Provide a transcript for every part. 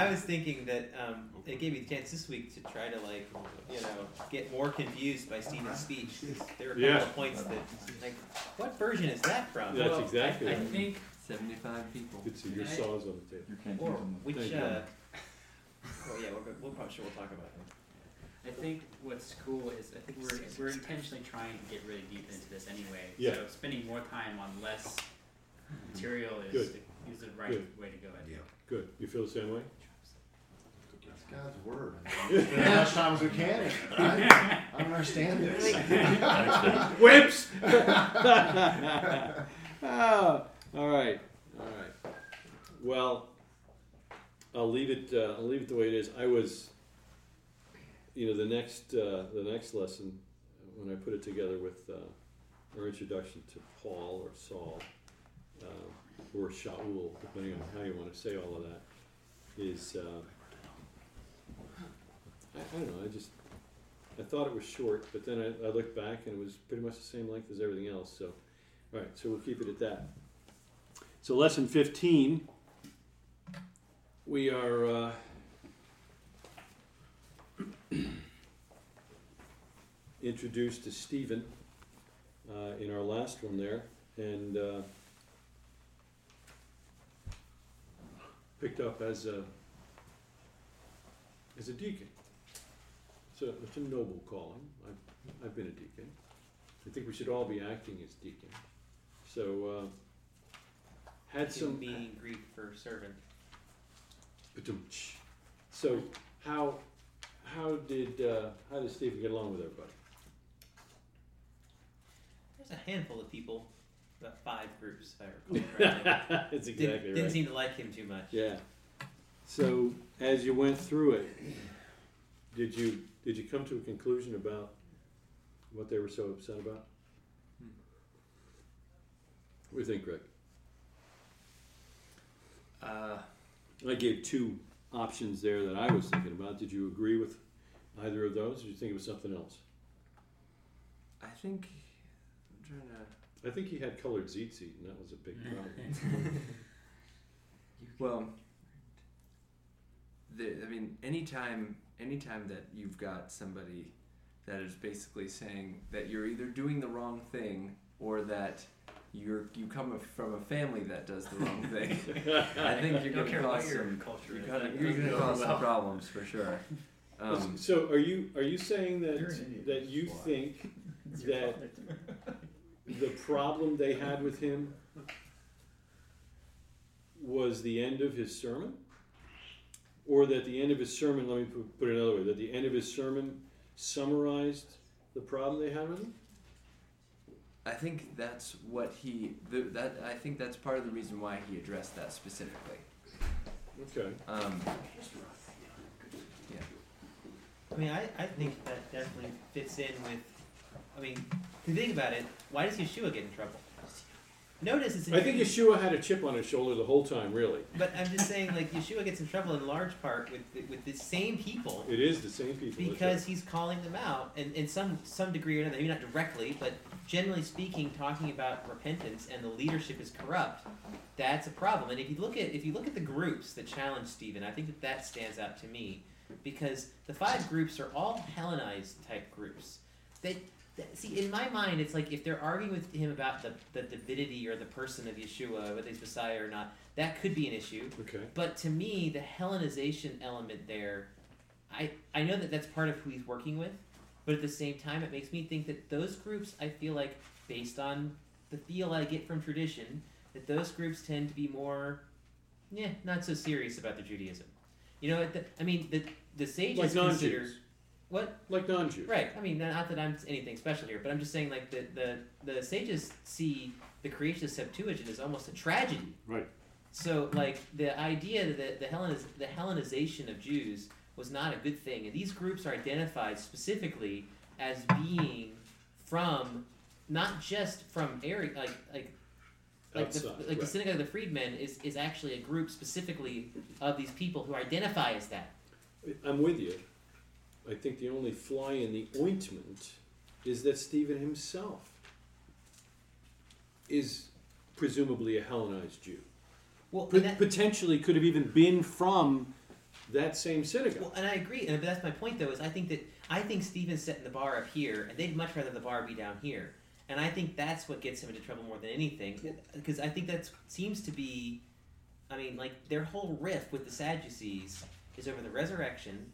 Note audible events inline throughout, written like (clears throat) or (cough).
I was thinking that um, it gave me the chance this week to try to like, you know, get more confused by Stephen's speech. There were a couple Yeah. of points that, like, what version is that from? That's Well, exactly I, I right. think, Seventy-five people. Good to see your I- saws on the table. You can't Or them. which? Thank you. Uh, well, yeah, we're, we'll probably sure we'll talk about it. I think what's cool is I think we're we're intentionally trying to get really deep into this anyway. Yeah. So spending more time on less material is Good. is the right Good. way to go. I think. Good. You feel the same way? It's God's word. Spend (laughs) as much time as we can. I, I don't understand (laughs) this. (laughs) Whips! ah, all right, all right. Well, I'll leave it. Uh, I'll leave it the way it is. I was, you know, the next uh, the next lesson when I put it together with uh, our introduction to Paul or Saul uh, or Shaul, depending on how you want to say all of that, is uh, I, I don't know. I just I thought it was short, but then I, I looked back and it was pretty much the same length as everything else. So, all right, so we'll keep it at that. So, lesson 15, we are uh, (clears throat) introduced to Stephen uh, in our last one there, and uh, picked up as a as a deacon. So it's a noble calling. I've, I've been a deacon. I think we should all be acting as deacon. So, uh, had Some being Greek for servant. Ba-dum-tsh. So, how, how did, uh, how did Stephen get along with everybody? There's a handful of people, about five groups, if I recall (laughs) correctly. That's didn't, exactly didn't seem to like him too much. Yeah. So, as you went through it, did you, did you come to a conclusion about what they were so upset about? What do you think, Greg? Uh, I gave two options there that I was thinking about. Did you agree with either of those, or did you think it was something else? I think I'm trying to. I think he had colored ziti, and that was a big problem. (laughs) Well, the, I mean, anytime, anytime that you've got somebody that is basically saying that you're either doing the wrong thing or that you're you come from a family that does the wrong (laughs) thing, I think you're gonna care cause some. culture You're gonna, that you're gonna cause well. some problems for sure. (laughs) Um, so, are you are you saying that You're an idiot. that you Why? think (laughs) that the problem they had with him was the end of his sermon, or that the end of his sermon? Let me put, put it another way: that the end of his sermon summarized the problem they had with him. I think that's what he. The, that I think that's part of the reason why he addressed that specifically. Okay. Um, I mean, I, I think that definitely fits in with. I mean, to think about it, why does Yeshua get in trouble? Notice it's. I think Yeshua had a chip on his shoulder the whole time. Really, But I'm just saying, like Yeshua gets in trouble in large part with the, with the same people it is the same people. because he's calling them out, and in some some degree or another, maybe not directly, but generally speaking, talking about repentance and the leadership is corrupt. That's a problem. And if you look at if you look at the groups that challenge Stephen, I think that that stands out to me because the five groups are all Hellenized type groups. They that- see in my mind, it's like if they're arguing with him about the, the divinity or the person of Yeshua, whether he's Messiah or not, that could be an issue. Okay. But to me, the Hellenization element there, I I know that that's part of who he's working with, but at the same time, it makes me think that those groups, I feel like, based on the feel I get from tradition, that those groups tend to be more, yeah, not so serious about their Judaism. You know, the, I mean, the the sages Like consider. What Like non-Jews. Right. I mean, not that I'm anything special here, but I'm just saying, like the the the sages see the creation of Septuagint as almost a tragedy. Right. So, like the idea that the Helleniz- the Hellenization of Jews was not a good thing, and these groups are identified specifically as being from not just from area like like. Like, the, Outside, like the synagogue of the freedmen is, is actually a group specifically of these people who identify as that. I'm with you. I think the only fly in the ointment is that Stephen himself is presumably a Hellenized Jew. Well, and that, potentially could have even been from that same synagogue. Well, and I agree, and that's my point though. Is I think that I think Stephen's setting the bar up here, and they'd much rather the bar be down here. And I think that's what gets him into trouble more than anything, because I think that seems to be, I mean, like their whole riff with the Sadducees is over the resurrection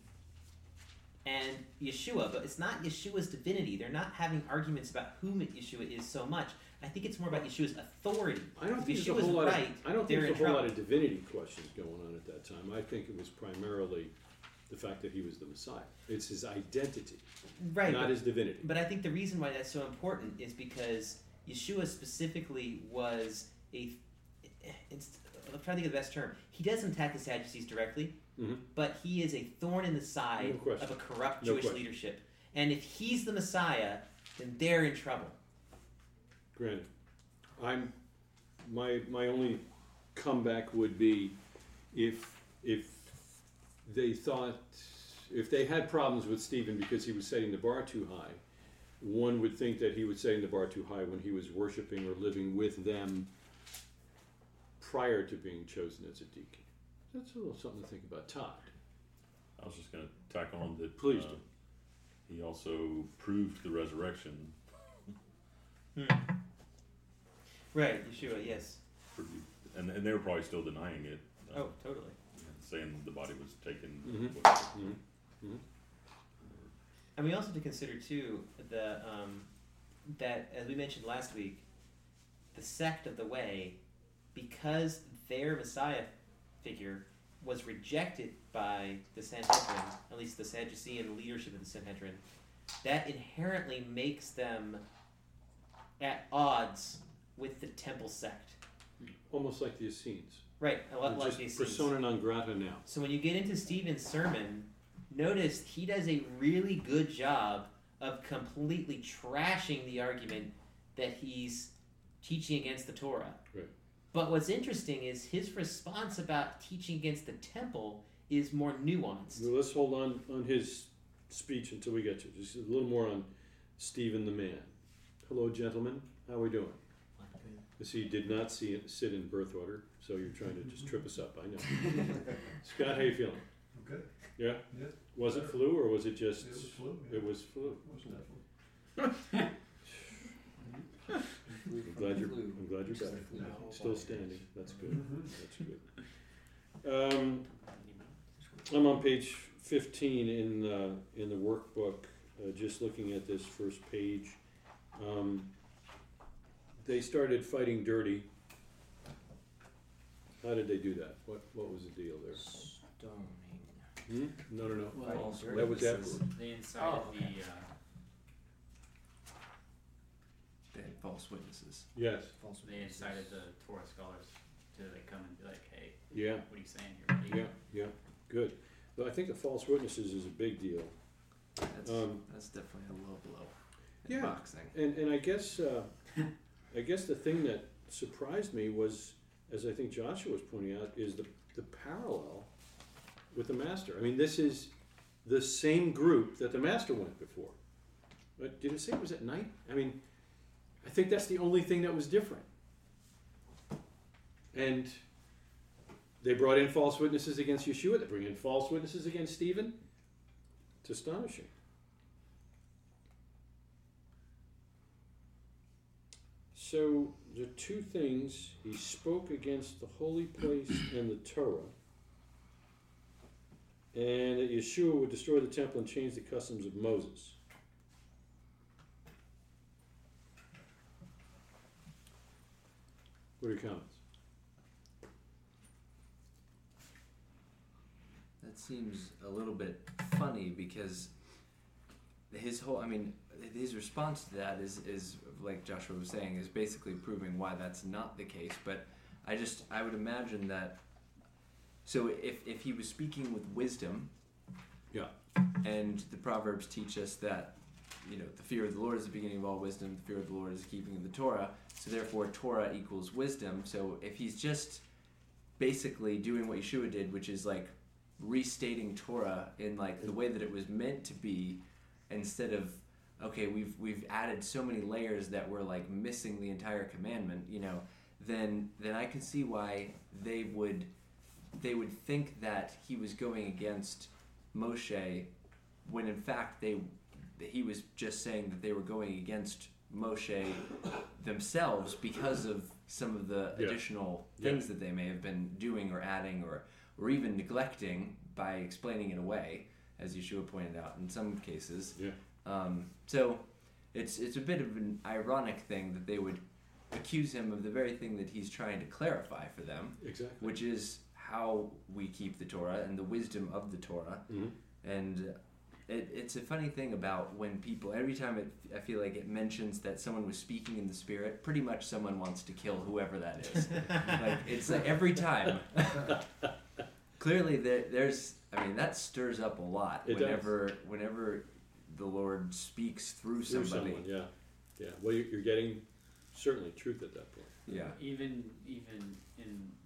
and Yeshua, but it's not Yeshua's divinity. They're not having arguments about who Yeshua is so much. I think it's more about Yeshua's authority. I don't think there's a Yeshua's whole lot of I don't think there's a whole lot of divinity questions going on at that time. I think it was primarily the fact that he was the Messiah. It's his identity, Right, not but- his divinity. But I think the reason why that's so important is because Yeshua specifically was a. It's, I'm trying to think of the best term. He doesn't attack the Sadducees directly, Mhm. but he is a thorn in the side No of a corrupt No Jewish question. leadership. And if he's the Messiah, then they're in trouble. Granted, I'm my my only comeback would be if if they thought if they had problems with Stephen because he was setting the bar too high, one would think that he was setting the bar too high when he was worshiping or living with them prior to being chosen as a deacon. That's a little something to think about. Todd. I was just going to tack on that. Please uh, do. He also proved the resurrection. Right, Yeshua, yes. Pretty, and, and they were probably still denying it, uh, Oh, totally. saying the body was taken. Mhm. whatever. And we also have to consider too the um, that as we mentioned last week, the sect of the way, because their Messiah figure was rejected by the Sanhedrin, at least the Sadducean leadership of the Sanhedrin, that inherently makes them at odds with the temple sect. Almost like the Essenes. Right, a lot They're like the Essenes. persona non grata now. So when you get into Stephen's sermon, notice he does a really good job of completely trashing the argument that he's teaching against the Torah. Right. But what's interesting is his response about teaching against the temple is more nuanced. Well, let's hold on on his speech until we get to it. Just a little more on Stephen the man. Hello, gentlemen. How are we doing? You see, you did not see it, sit in birth order, so you're trying to just trip us up. I know. (laughs) Scott, how you feeling? I'm good. Yeah. Yeah. Was it flu or was it just? It was flu. yeah. It was flu. It wasn't that flu. (laughs) (laughs) I'm glad you're. I'm glad you're back. Still standing. That's good. That's good. Um, I'm on page 15 in uh, in the workbook, uh, just looking at this first page. Um, they started fighting dirty. How did they do that? What what was the deal there? Stoning. Hmm? No, no, no. False that was witnesses. afterward. They incited Oh, okay. the. Uh, They had false witnesses. Yes. False they witnesses. incited the Torah scholars to like come and be like, "Hey, Yeah. what are you saying here? Yeah. Yeah. Good. But I think the false witnesses is a big deal. That's, Um, that's definitely a low blow in Yeah. boxing. And and I guess uh, (laughs) I guess the thing that surprised me was, as I think Joshua was pointing out, is the the parallel with the master. I mean, this is the same group that the master went before. But did it say it was at night? I mean, I think that's the only thing that was different. And they brought in false witnesses against Yeshua. They bring in false witnesses against Stephen. It's astonishing. So the two things he spoke against the holy place and the Torah, and that Yeshua would destroy the temple and change the customs of Moses. What are your comments? That seems a little bit funny because his whole, I mean, his response to that is, is like Joshua was saying, is basically proving why that's not the case. But I just, I would imagine that. So if, if he was speaking with wisdom, Yeah. and the Proverbs teach us that, you know, the fear of the Lord is the beginning of all wisdom, the fear of the Lord is the keeping of the Torah. So therefore, Torah equals wisdom. So if he's just basically doing what Yeshua did, which is like restating Torah in like the way that it was meant to be, instead of okay, we've we've added so many layers that we're like missing the entire commandment, you know, then then I can see why they would they would think that he was going against Moshe, when in fact they he was just saying that they were going against Moshe themselves because of some of the Yeah. additional Yeah. things that they may have been doing or adding or or even neglecting by explaining it away, as Yeshua pointed out in some cases. Yeah. Um, so it's it's a bit of an ironic thing that they would accuse him of the very thing that he's trying to clarify for them, Exactly. which is how we keep the Torah and the wisdom of the Torah. Mhm. And it, it's a funny thing about when people every time it, I feel like it mentions that someone was speaking in the spirit, pretty much someone wants to kill whoever that is. (laughs) like it's like every time. (laughs) Clearly, there, there's. I mean, that stirs up a lot It does. whenever whenever the Lord speaks through Through somebody. someone, yeah, yeah. Well, you're, you're getting certainly truth at that point. Yeah. Even even in the, the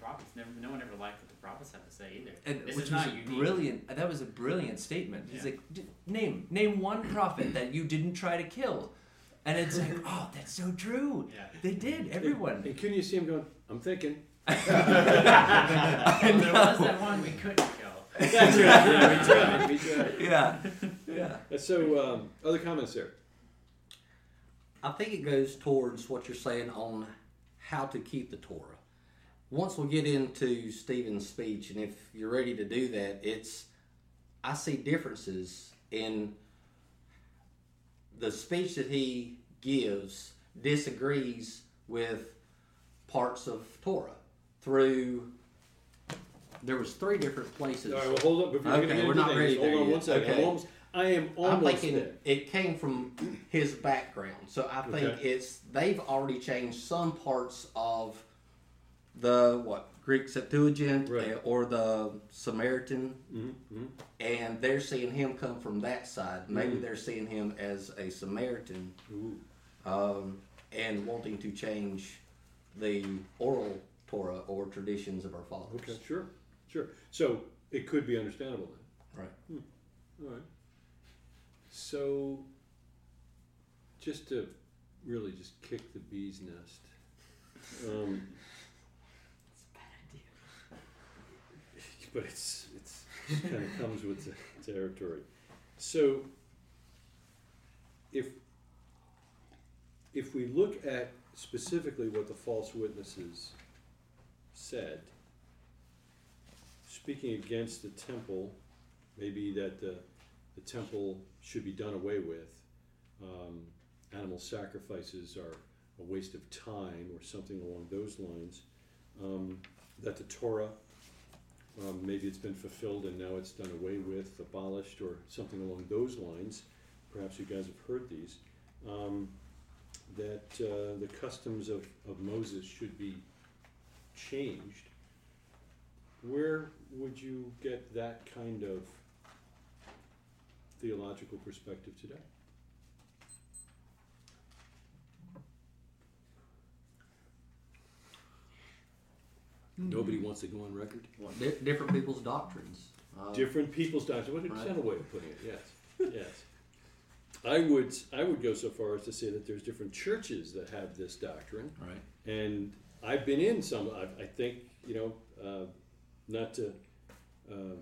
prophets, never no one ever liked what the prophets have to say either. And this which is was not a unique. brilliant. That was a brilliant statement. He's Yeah. like, "D- name name one prophet that you didn't try to kill, and it's like, (laughs) oh, that's so true. Yeah. They did. Everyone. And couldn't you see him going? I'm thinking. Well, (laughs) there was know. that one we couldn't kill. (laughs) That's right. Yeah, we tried. We tried. yeah. Yeah. So, um, other comments there? I think it goes towards what you're saying on how to keep the Torah. Once we get into Stephen's speech, and if you're ready to do that, it's I see differences in the speech that he gives disagrees with parts of Torah through. There was three different places. All right, well, hold up. Before Okay, we're not ready hold on one second. I'm, Okay. almost, I am I'm almost thinking there. it came from his background, so I think Okay. it's they've already changed some parts of the what Greek Septuagint Right. uh, or the Samaritan, Mm-hmm. and they're seeing him come from that side. Maybe Mhm. they're seeing him as a Samaritan um, and wanting to change the oral Torah or traditions of our fathers. Okay, sure, sure. So it could be understandable then. Right. All right. So, just to really just kick the bee's nest. Um, but it's it's it kind of comes with the territory. So, if if we look at specifically what the false witnesses said, speaking against the temple, maybe that the, the temple should be done away with. Um, animal sacrifices are a waste of time or something along those lines. Um, that the Torah, um, maybe it's been fulfilled and now it's done away with, abolished, or something along those lines. Perhaps you guys have heard these. Um, that uh, the customs of, of Moses should be changed. Where would you get that kind of theological perspective today? Nobody wants to go on record. Well, di- different people's doctrines. Uh, Different people's doctrines. What a Right. gentle way of putting it. Yes, (laughs) yes. I would I would go so far as to say that there's different churches that have this doctrine, right. and I've been in some. I, I think you know, uh, not to uh,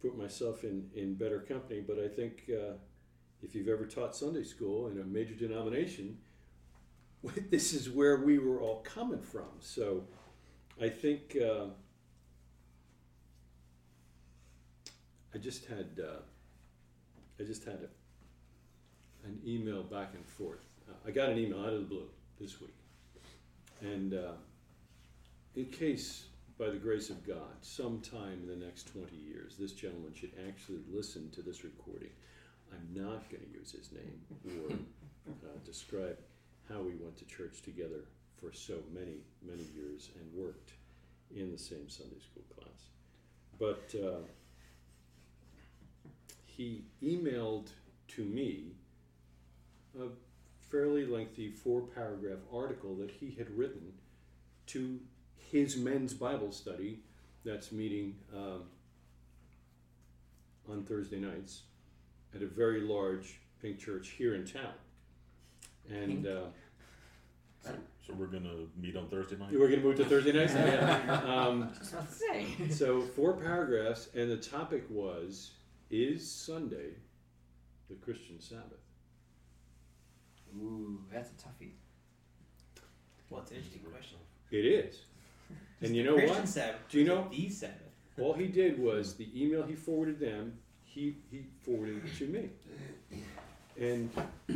put myself in in better company, but I think uh, if you've ever taught Sunday school in a major denomination, (laughs) this is where we were all coming from. So I think uh, I just had uh, I just had a, an email back and forth. Uh, I got an email out of the blue this week, and uh, in case, by the grace of God, sometime in the next twenty years, this gentleman should actually listen to this recording. I'm not going to use his name or uh, describe how we went to church together for so many, many years and worked in the same Sunday school class. But uh, he emailed to me a fairly lengthy four paragraph article that he had written to his men's Bible study that's meeting um, on Thursday nights at a very large pink church here in town. And uh, So, so we're gonna meet on Thursday night. We're gonna move to Thursday nights. (laughs) Yeah. Um, (laughs) Just about to say. so four paragraphs, and the topic was: Is Sunday the Christian Sabbath? Ooh, that's a toughie. Well, it's an interesting question. It is. (laughs) And you know Christian what? Sabbath. Do you know- the Sabbath? All he did was the email he forwarded them. He he forwarded it to me, and (clears throat)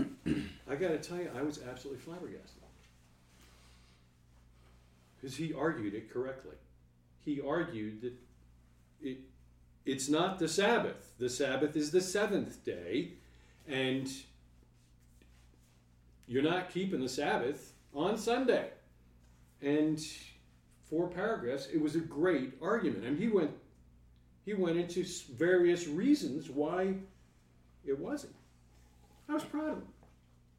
I got to tell you, I was absolutely flabbergasted because he argued it correctly. He argued that it it's not the Sabbath. The Sabbath is the seventh day, and you're not keeping the Sabbath on Sunday. And four paragraphs. It was a great argument, and he went he went into various reasons why it wasn't. I was proud of him.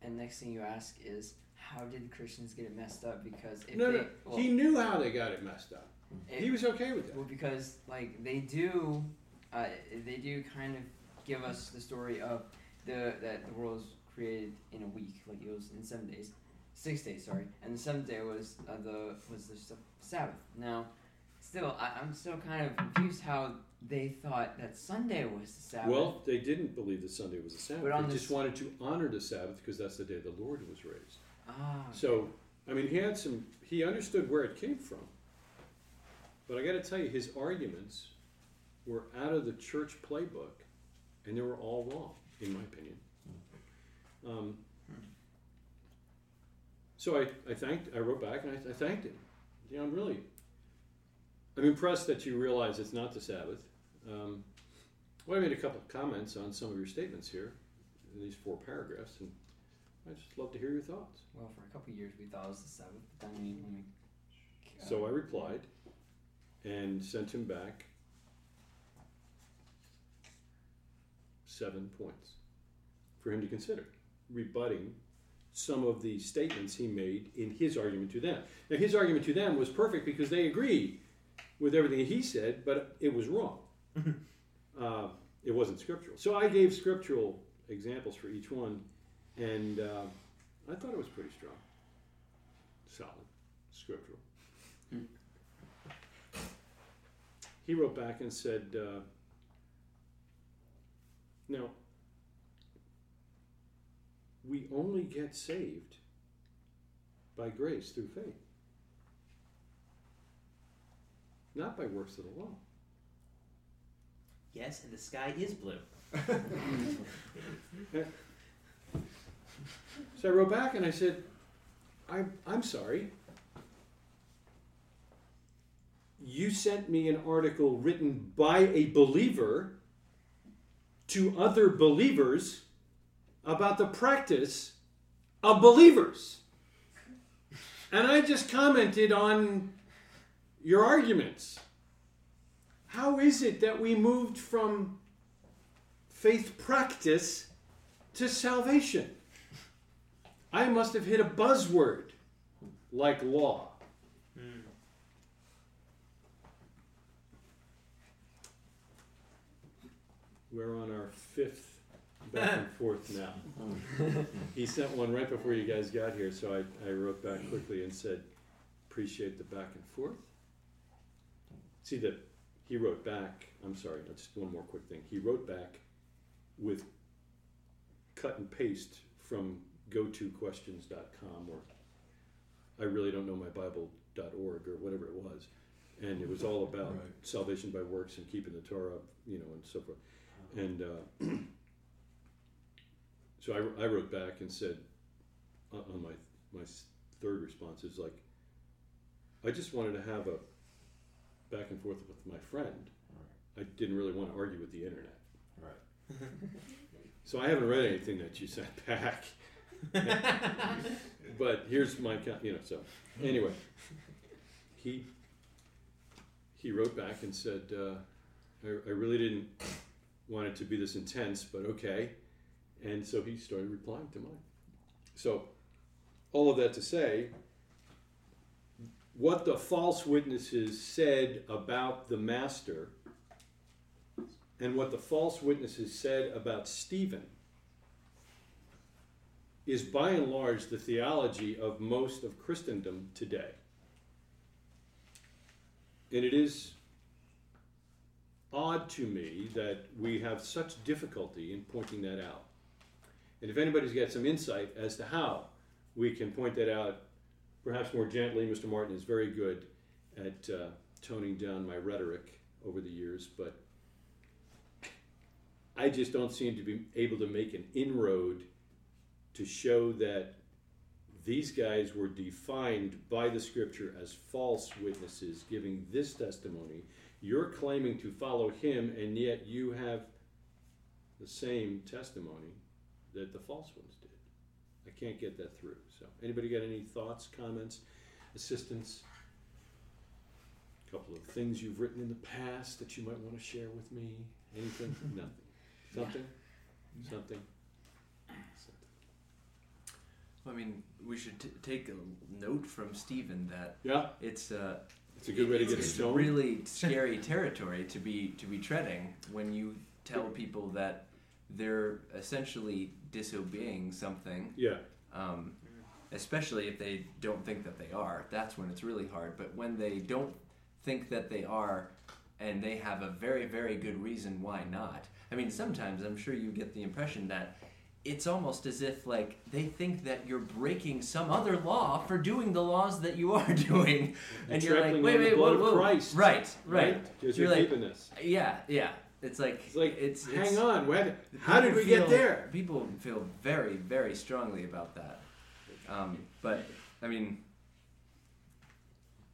And next thing you ask is, how did Christians get it messed up? Because if no, they, no, well, he knew how they got it messed up. if- he was okay with that. Well, because like they do, uh, they do kind of give us the story of the that the world was created in a week, like it was in seven days, six days, sorry, and the seventh day was uh, the was the Sabbath. Now, still, I, I'm still kind of confused how they thought that Sunday was the Sabbath. Well, they didn't believe that Sunday was a Sabbath. But They just wanted to honor the Sabbath because that's the day the Lord was raised. Ah, So, I mean, he had some. He understood where it came from. But I got to tell you, his arguments were out of the church playbook, and they were all wrong, in my opinion. Um, so I, I thanked. I wrote back and I, I thanked him. You know, I'm really. I'm impressed that you realize it's not the Sabbath. Um, well, I made a couple of comments on some of your statements here in these four paragraphs, and I'd just love to hear your thoughts. well, for a couple of years we thought it was the seventh. but then we, when we uh, So I replied and sent him back seven points for him to consider, rebutting some of the statements he made in his argument to them. Now, his argument to them was perfect because they agreed with everything he said, but it was wrong. (laughs) uh, it wasn't scriptural. So I gave scriptural examples for each one, and uh, I thought it was pretty strong, solid, scriptural. he wrote back and said, uh, "No, we only get saved by grace through faith, not by works of the law." Yes, and the sky is blue. (laughs) (laughs) I wrote back and I said, I'm, I'm sorry. You sent me an article written by a believer to other believers about the practice of believers. And I just commented on your arguments. How is it that we moved from faith practice to salvation? I must have hit a buzzword like law. We're on our fifth back and (laughs) forth now. he sent one right before you guys got here, so I, I wrote back quickly and said, appreciate the back and forth. See that he wrote back, I'm sorry, just one more quick thing. He wrote back with cut and paste from gotoquestions.com or I really don't know my Bible.org or whatever it was. And it was all about Right. salvation by works and keeping the Torah, you know, and so forth. And uh, so I, I wrote back and said, on on my, my third response is like, I just wanted to have a back and forth with my friend. I didn't really want to argue with the internet. Right. (laughs) So I haven't read anything that you sent back. (laughs) but here's my, you know, so anyway, he he wrote back and said, uh, I, I really didn't want it to be this intense, but okay. And so he started replying to mine. So, all of that to say, what the false witnesses said about the master and what the false witnesses said about Stephen is by and large the theology of most of Christendom today. And it is odd to me that we have such difficulty in pointing that out. And if anybody's got some insight as to how we can point that out, perhaps more gently, Mr. Martin is very good at uh, toning down my rhetoric over the years, but I just don't seem to be able to make an inroad to show that these guys were defined by the scripture as false witnesses giving this testimony. You're claiming to follow him, and yet you have the same testimony that the false ones did. I can't get that through. So, anybody got any thoughts, comments, assistance? A couple of things you've written in the past that you might want to share with me? Anything? (laughs) Nothing. Something? Something? I mean, we should t- take a note from Stephen that Yeah, it's uh, it's a good way to get it's stoned. really (laughs) scary territory to be to be treading when you tell people that they're essentially disobeying something yeah, um, especially if they don't think that they are. That's when it's really hard. But when they don't think that they are, and they have a very, very good reason why not. I mean, sometimes I'm sure you get the impression that it's almost as if like they think that you're breaking some other law for doing the laws that you are (laughs) doing, and you're like, trampling wait, wait, whoa, whoa, Christ. right, right. Because You're you're like, this. Yeah, yeah. It's like It's like, it's hang it's, on, what, how did we get there? People feel very, very strongly about that. Um, but I mean,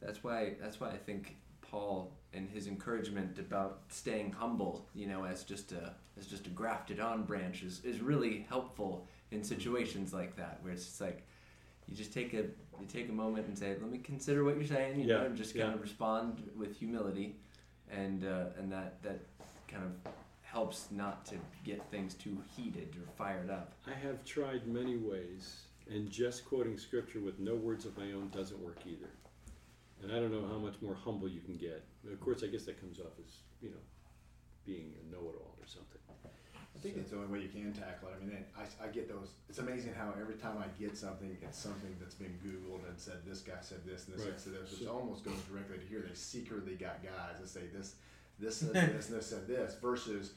that's why that's why I think Paul and his encouragement about staying humble, you know, as just a as just a grafted on branch is, is really helpful in situations like that where it's just like you just take a you take a moment and say, let me consider what you're saying, you know, Yeah, and just yeah. kind of respond with humility, and uh, and that that kind of helps not to get things too heated or fired up. I have tried many ways, and just quoting scripture with no words of my own doesn't work either. And I don't know how much more humble you can get. Of course, I guess that comes off as, you know, being a know it all or something. I think it's the only way you can tackle it. I mean, I, I get those. It's amazing how every time I get something, it's something that's been Googled and said this guy said this and this guy said this. It So- almost goes directly to here. They secretly got guys that say this, this said (laughs) this, and this said this. Versus,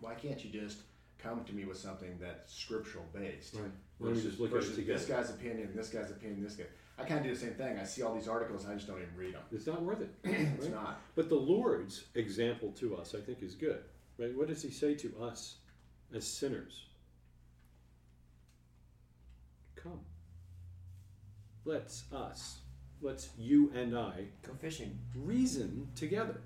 why can't you just come to me with something that's scriptural based? Right. Versus, look versus this guy's opinion, this guy's opinion, this guy. I kind of do the same thing. I see all these articles, I just don't even read them. It's not worth it. (clears throat) It's right? not. But the Lord's example to us, I think, is good. Right? What does He say to us as sinners? Come. Let's us, let's you and I Go fishing. reason together.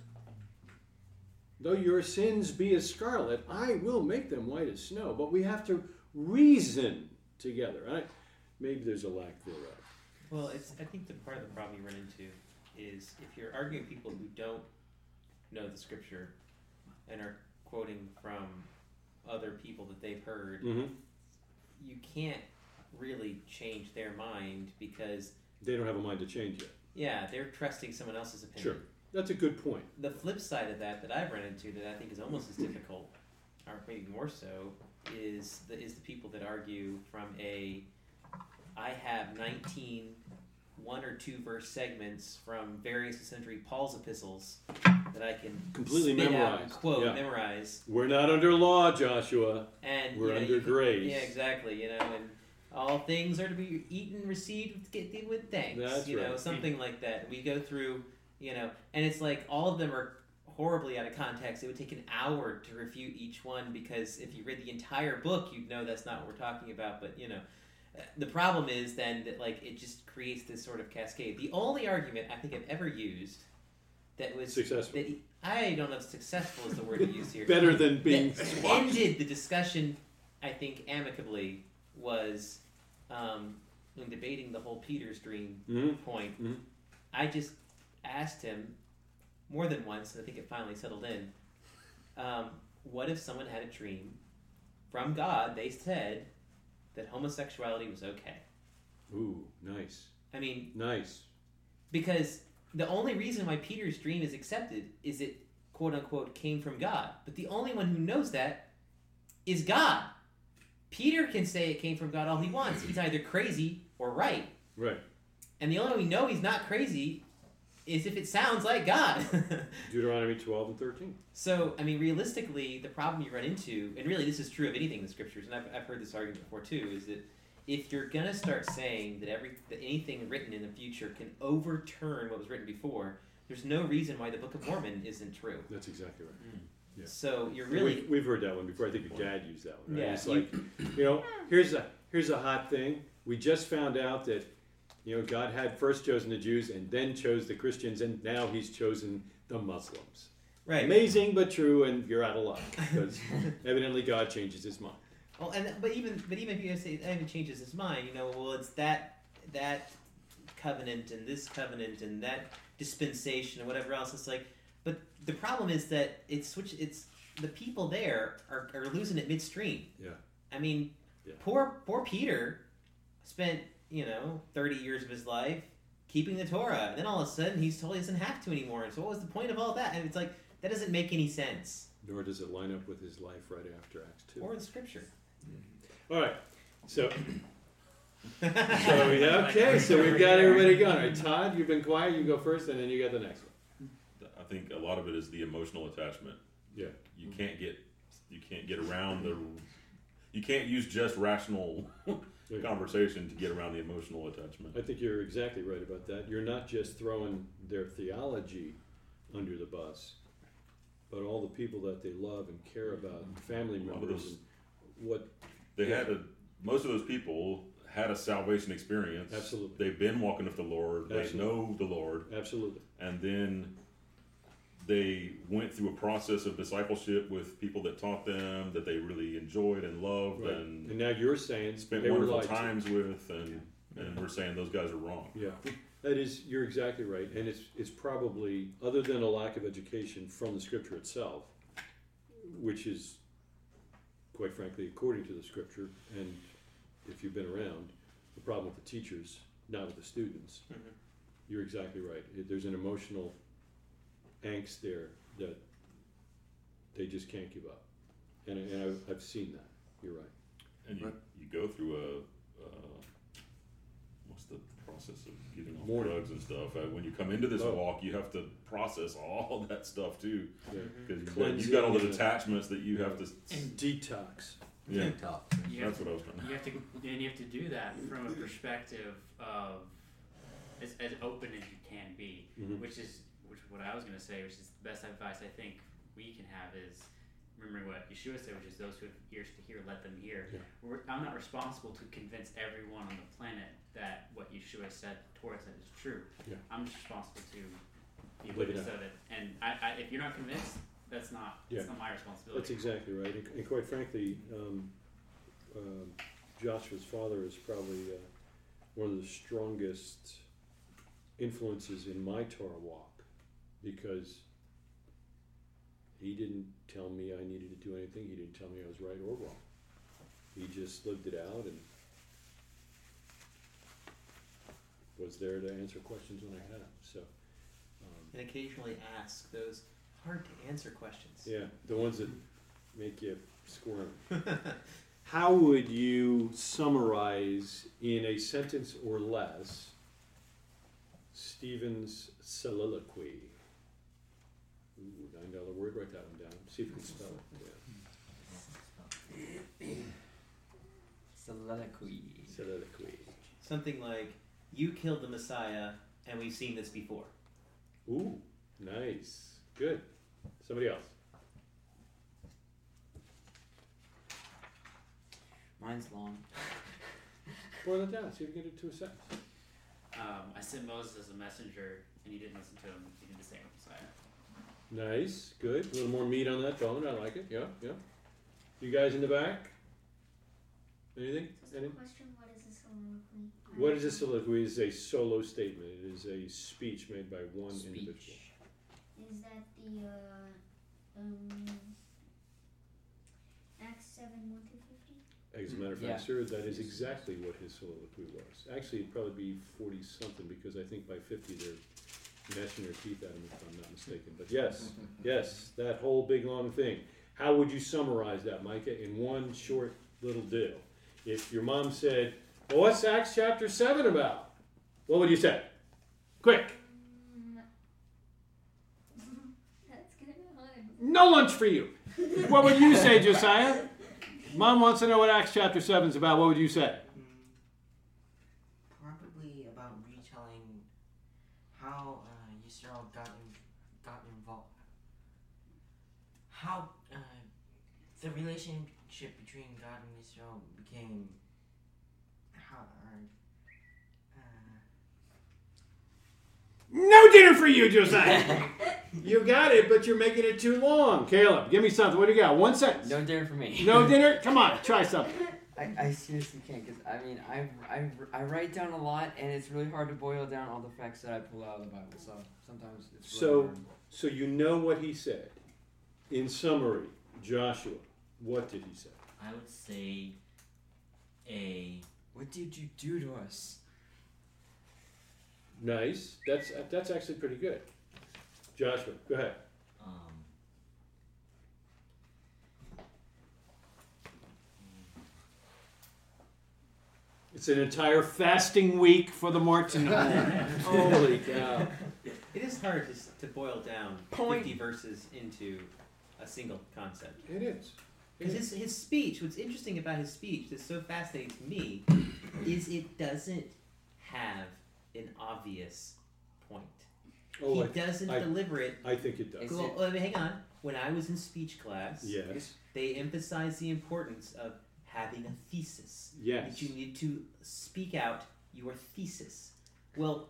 Though your sins be as scarlet, I will make them white as snow. But we have to reason together. Right? Maybe there's a lack thereof. Well, it's I think the part of the problem you run into is if you're arguing with people who don't know the scripture and are quoting from other people that they've heard, Mm-hmm. you can't really change their mind because They don't have a mind to change yet. yeah, they're trusting someone else's opinion. Sure. That's a good point. The flip side of that that I've run into that I think is almost as difficult, or maybe more so, is the is the people that argue from a I have 19 one or two verse segments from various century Paul's epistles that I can Completely out quote, Yeah. memorize, We're not under law, Joshua. and We're you know, under can- grace. Yeah, exactly. You know, and all things are to be eaten, received with, get- with thanks. That's you know, something like that. We go through, you know, and it's like all of them are horribly out of context. It would take an hour to refute each one because if you read the entire book, you'd know that's not what we're talking about. But you know. The problem is then that like it just creates this sort of cascade. The only argument I think I've ever used that was Successful. that I don't know if successful is the word to use here (laughs) Better than being ended the discussion, I think, amicably was um, in debating the whole Peter's dream Mhm. point. Mhm. I just asked him more than once, and I think it finally settled in. Um, what if someone had a dream from God? They said that homosexuality was okay. Ooh, nice. I mean, Nice. because the only reason why Peter's dream is accepted is it quote unquote came from God. But the only one who knows that is God. Peter can say it came from God all he wants. He's either crazy or right. Right. And the only way we know he's not crazy is if it sounds like God. (laughs) Deuteronomy 12 and 13. so, I mean, realistically, the problem you run into, and really this is true of anything in the scriptures, and I've, I've heard this argument before too, is that if you're gonna start saying that every that anything written in the future can overturn what was written before, there's no reason why the Book of Mormon isn't true. That's exactly right. Mm. Yeah. So you're really We've, we've heard that one before. I think your dad used that one. Right? Yeah, It's like, you know, here's a here's a hot thing. We just found out that, you know, God had first chosen the Jews and then chose the Christians, and now He's chosen the Muslims. right. Amazing, but true, and you're out of luck because (laughs) evidently God changes His mind. Well, and but even but even if you say even changes his mind, you know, well, it's that that covenant and this covenant and that dispensation and whatever else. It's like, but the problem is that it's switch. It's the people there are, are losing it midstream. Yeah. I mean, Yeah. poor poor Peter spent you know thirty years of his life keeping the Torah, and then all of a sudden he's told he doesn't have to anymore. And so, what was the point of all that? And it's like that doesn't make any sense. Nor does it line up with His life right after Acts two. Or the scripture. All right, so (laughs) so yeah, okay, so we've got everybody going. All right, Todd, you've been quiet. You go first, and then you got the next one. I think a lot of it is the emotional attachment. Yeah. You can't get you can't get around the you can't use just rational conversation to get around the emotional attachment. I think you're exactly right about that. You're not just throwing their theology under the bus, but all the people that they love and care about, and family A lot of members, those- and what. They Yeah. had a most of those people had a salvation experience. Absolutely. They've been walking with the Lord. They know the Lord. Absolutely. and then they went through a process of discipleship with people that taught them that they really enjoyed and loved Right. and And now you're saying spent wonderful lied to. times with and and we're saying those guys are wrong Yeah, that is, you're exactly right, and it's, it's probably, other than a lack of education from the scripture itself, which is, quite frankly, according to the scripture, and if you've been around, the problem with the teachers, not with the students. Mhm. You're exactly right, there's an emotional angst there that they just can't give up, and, and I've, I've seen that, you're right. and you, Right. you go through a uh, what's the process of getting off Mourning. drugs and stuff uh, when you come into this Oh. walk you have to process all (laughs) that stuff too Yeah. because you've, got all the and- attachments that you have to And Detox. yeah TikTok. you have that's what I was trying to You have to, and you have to do that from a perspective of as, as open as you can be, Mhm. which is what I was going to say, which is the best advice I think we can have is remembering what Yeshua said, which is those who have ears to hear, let them hear. Yeah. I'm not responsible to convince everyone on the planet that what Yeshua said, Torah said, is true. Yeah. I'm just responsible to be a Live it witness of it, and I, I, if you're not convinced, that's not Yeah. that's not my responsibility. That's exactly right, and, and quite frankly, um, um, Joshua's father is probably uh, one of the strongest influences in my Torah walk because he didn't tell me I needed to do anything. He didn't tell me I was right or wrong. He just lived it out and was there to answer questions when I had them. So, um, and occasionally ask those hard to answer questions. yeah, the ones that make you squirm. (laughs) How would you summarize in a sentence or less Stephen's soliloquy? Ooh, nine dollar word, write that one down. See if you can spell it. Soliloquy. Yeah. Soliloquy. Something like, "You killed the Messiah, and we've seen this before." Ooh, nice. Good. Somebody else. Mine's long. (laughs) Boil it down. See if you can get it to a sentence. Um, I sent Moses as a messenger, and he didn't listen to him. He did the same with Messiah. Nice. Good. A little more meat on that bone. I like it. Yeah, yeah. You guys in the back? Anything? Just Any? question, what is a soliloquy? I is a soliloquy? It is a solo statement. It is a speech made by one individual. Is that the, uh, um, Acts seven, one through fifty? As a matter of Yeah. fact, sir, that is exactly what his soliloquy was. Actually, it'd probably be forty something because I think by fifty they're gnashing their teeth at him if I'm not mistaken. But yes, yes, that whole big long thing. How would you summarize that, Micah, in one short little deal. If your mom said, "Well, what's Acts chapter seven about?" What would you say? Quick, That's kind of hard. no lunch for you. What would you say, Josiah? Mom wants to know what Acts chapter seven is about. What would you say? Probably about retelling how uh, Yisrael got in, got involved. How uh, the relationship between God and Israel became. How. Uh, No dinner for you, Josiah. (laughs) you got it, but you're making it too long. Caleb, give me something. What do you got? One sentence. No dinner for me. No (laughs) dinner? Come on, try something. I, I seriously can't because I mean I, I I write down a lot and it's really hard to boil down all the facts that I pull out of the Bible. So sometimes it's really So- hard. So you know what he said. In summary, Joshua, what did he say? I would say a. what did you do to us? Nice. That's that's actually pretty good. Joshua, go ahead. Um, It's an entire fasting week for the Martin home. (laughs) (laughs) Holy cow. It is hard to, s- to boil down Point. 50 verses into a single concept. It is. Because his, his speech, what's interesting about his speech that's so fascinating to me, is it doesn't have an obvious point. Oh, he I, doesn't I- deliver it. I think it does. Is Well, it- well, hang on. When I was in speech class, Yes. they emphasized the importance of having a thesis. Yes. That you need to speak out your thesis. Well,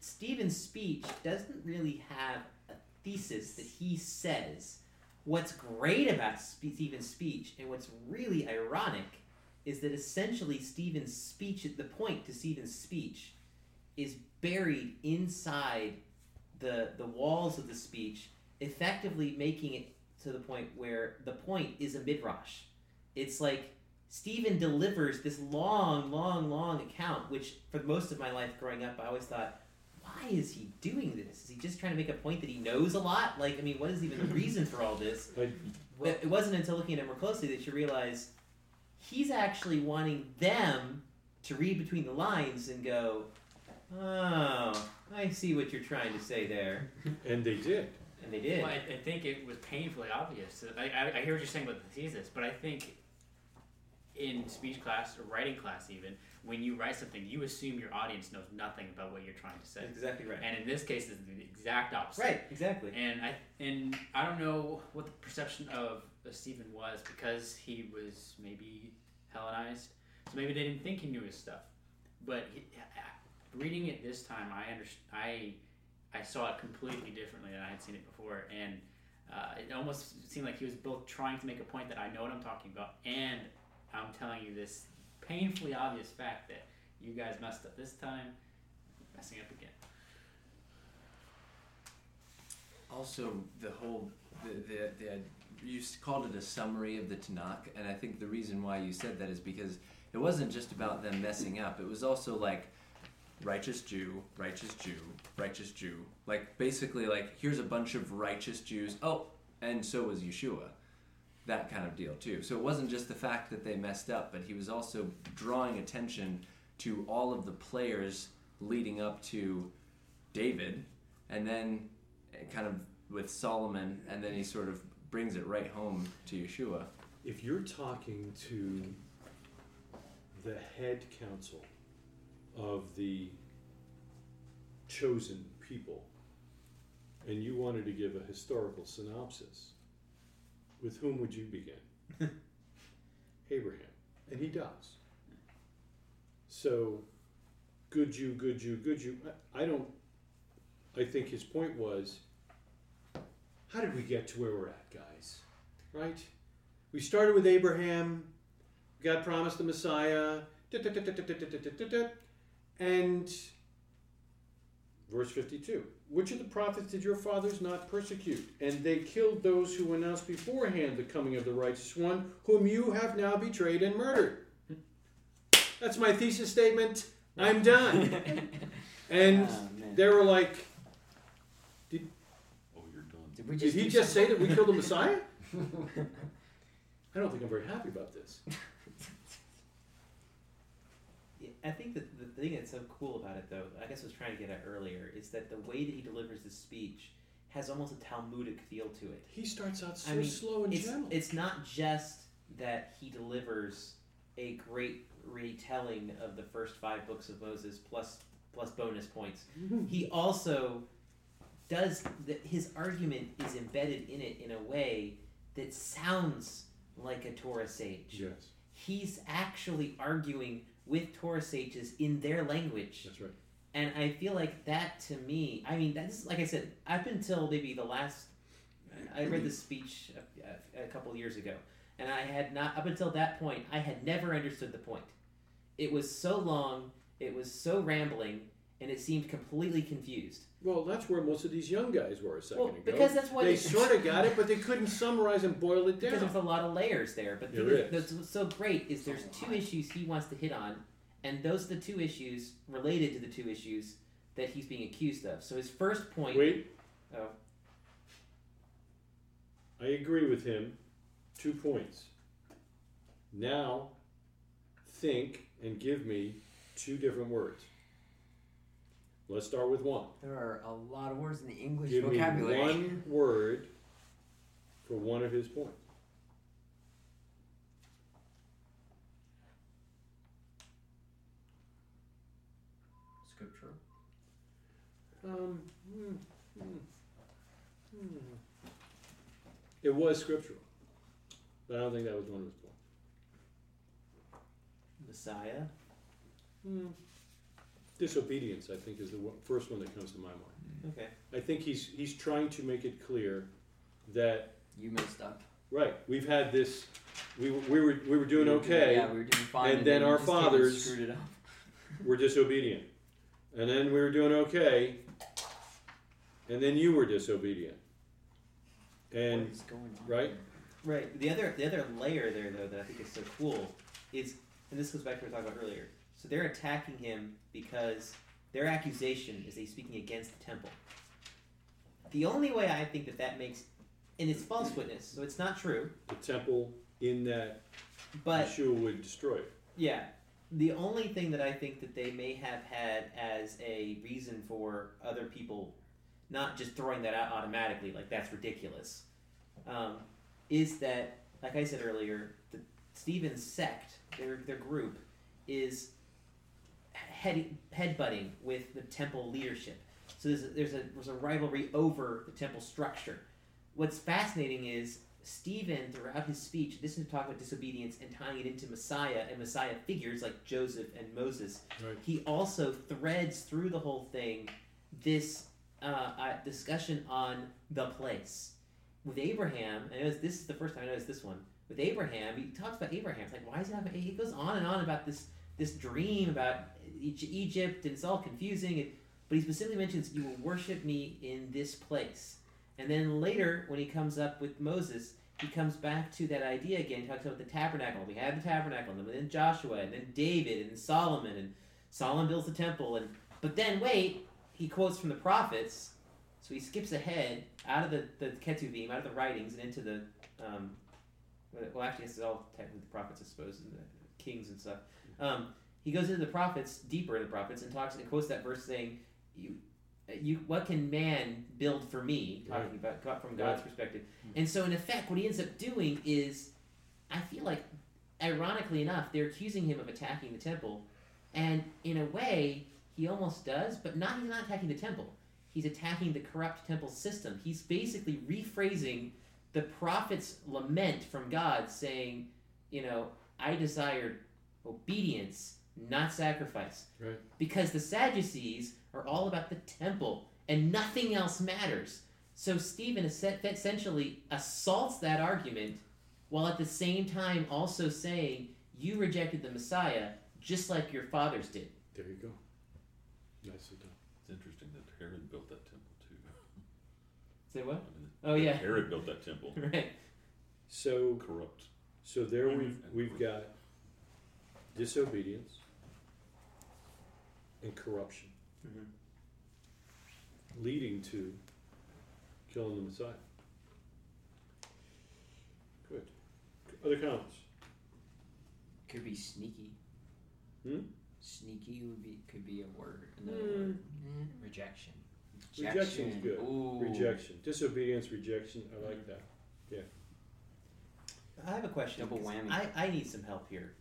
Stephen's speech doesn't really have a thesis that he says. What's great about Stephen's speech, and what's really ironic, is that essentially Stephen's speech, the point to Stephen's speech, is buried inside the the walls of the speech, effectively making it to the point where the point is a midrash. It's like Stephen delivers this long, long, long account, which for most of my life growing up, I always thought, why is he doing this? Is he just trying to make a point that he knows a lot? Like, I mean, what is even the reason for all this? I- (laughs) But it wasn't until looking at it more closely that you realize he's actually wanting them to read between the lines and go, oh, I see what you're trying to say there. (laughs) And they did. And they did. Well, I, I think it was painfully obvious. I, I, I hear what you're saying about the thesis, but I think in speech class or writing class, even when you write something, you assume your audience knows nothing about what you're trying to say. That's exactly right. And in this case, it's the exact opposite. Right, exactly. And I and I don't know what the perception of Stephen was because he was maybe Hellenized, so maybe they didn't think he knew his stuff. But he, reading it this time, I underst- I I saw it completely differently than I had seen it before, and uh, it almost seemed like he was both trying to make a point that I know what I'm talking about, and I'm telling you this painfully obvious fact that you guys messed up this time, messing up again. Also, the whole the, the, the you called it a summary of the Tanakh, and I think the reason why you said that is because it wasn't just about them messing up. It was also like righteous Jew, righteous Jew, righteous Jew. Like basically, like here's a bunch of righteous Jews. Oh, and so was Yeshua. That kind of deal too. So it wasn't just the fact that they messed up, but he was also drawing attention to all of the players leading up to David, and then eh, kind of with Solomon, and then he sort of brings it right home to Yeshua. If you're talking to the head council of the chosen people, and you wanted to give a historical synopsis, with whom would you begin? Abraham. And he does. So, good you, good you, good you. I, I don't, I think his point was how did we get to where we're at, guys? Right? We started with Abraham, God promised the Messiah, and verse 52 Which of the prophets did your fathers not persecute? And they killed those who announced beforehand the coming of the righteous one, whom you have now betrayed and murdered. That's my thesis statement. I'm done. (laughs) And man. they were like, Oh, you're done. Did we Did he do just say that we killed the Messiah? (laughs) I don't think I'm very happy about this. I think that the thing that's so cool about it, though, I guess I was trying to get at earlier, is that the way that he delivers his speech has almost a Talmudic feel to it. He starts out so I mean, slow and It's, gentle. it's not just that he delivers a great retelling of the first five books of Moses plus plus bonus points. (laughs) He also does that. His argument is embedded in it in a way that sounds like a Torah sage. yes, He's actually arguing with Torah sages in their language. that's right. And I feel like that to me, I mean, that's like I said, up until maybe the last, I read this speech a, a, a couple years ago, and I had not, up until that point, I had never understood the point. It was so long, it was so rambling, and it seemed completely confused. Well, that's where most of these young guys were a second Well, ago. because that's why they they- sort of got it, but they couldn't summarize and boil it down. Because there's a lot of layers there. But the There thing is. that's so great is there's two issues he wants to hit on, and those are the two issues related to the two issues that he's being accused of. So his first point. Wait, Oh. I agree with him. Two points. Now, think and give me two different words. Let's start with one. There are a lot of words in the English Give me vocabulary. one word for one of his points. Scriptural. Um, hmm, hmm, hmm. It was scriptural, but I don't think that was one of his points. Messiah. Disobedience, I think, is the one, first one that comes to my mind. Mm. Okay. I think he's he's trying to make it clear that You messed up. right we've had this we, were- we were we were doing We were okay Yeah, we were doing fine. and then you our just came fathers- screwed it up. we're disobedient and then we were doing okay and then you were disobedient and what is going on? right? Right. The other the other layer there though that I think is so cool is and this goes back to what we talked about earlier. So they're attacking him because their accusation is that he's speaking against the temple. The only way I think that that makes and it's false witness, so it's not true. the temple in that But Yeshua would destroy it. Yeah. The only thing that I think that they may have had as a reason for other people not just throwing that out automatically, like that's ridiculous, um, is that, like I said earlier, the Stephen's sect, their, their group, is head, headbutting with the temple leadership. So there's a, there's, a, there's a rivalry over the temple structure. What's fascinating is Stephen, throughout his speech, this is talking about disobedience and tying it into Messiah and Messiah figures like Joseph and Moses. Right. He also threads through the whole thing this uh, uh, discussion on the place. With Abraham, and I know this is the first time I noticed this one. With Abraham, he talks about Abraham. It's like, why is he talking? He goes on and on about this this dream about Egypt, and it's all confusing. But he specifically mentions, "You will worship me in this place." And then later, when he comes up with Moses, he comes back to that idea again. He talks about the tabernacle. We had the tabernacle, and then Joshua, and then David, and Solomon, and Solomon builds the temple. And but then wait, he quotes from the prophets, so he skips ahead out of the the Ketuvim, out of the writings, and into the um, well, actually, this is all technically the prophets, I suppose, and the kings and stuff. Um, he goes into the prophets, deeper in the prophets, and talks and quotes that verse saying, "You, you, what can man build for me?" Talking about God from God's perspective. And so, in effect, what he ends up doing is, I feel like, ironically enough, they're accusing him of attacking the temple, and in a way, he almost does, but not. He's not attacking the temple. He's attacking the corrupt temple system. He's basically rephrasing the prophet's lament from God, saying, you know, I desired obedience, not sacrifice. Right. Because the Sadducees are all about the temple and nothing else matters. So Stephen essentially assaults that argument while at the same time also saying, You rejected the Messiah just like your fathers did. There you go. Nicely done. It's interesting that Herod built that temple too. Say what? I mean, Oh, yeah. Herod built that temple. (laughs) Right. So Corrupt. so there we've we've got disobedience and corruption Mhm. leading to killing the Messiah. Good. Other comments? Could be sneaky. Hmm? Sneaky would be could be a word. Another Hmm. word. Rejection. Rejection's good. Ooh. Rejection. Disobedience, rejection. I like that. Yeah. I have a question. Double 'cause whammy. I, I need some help here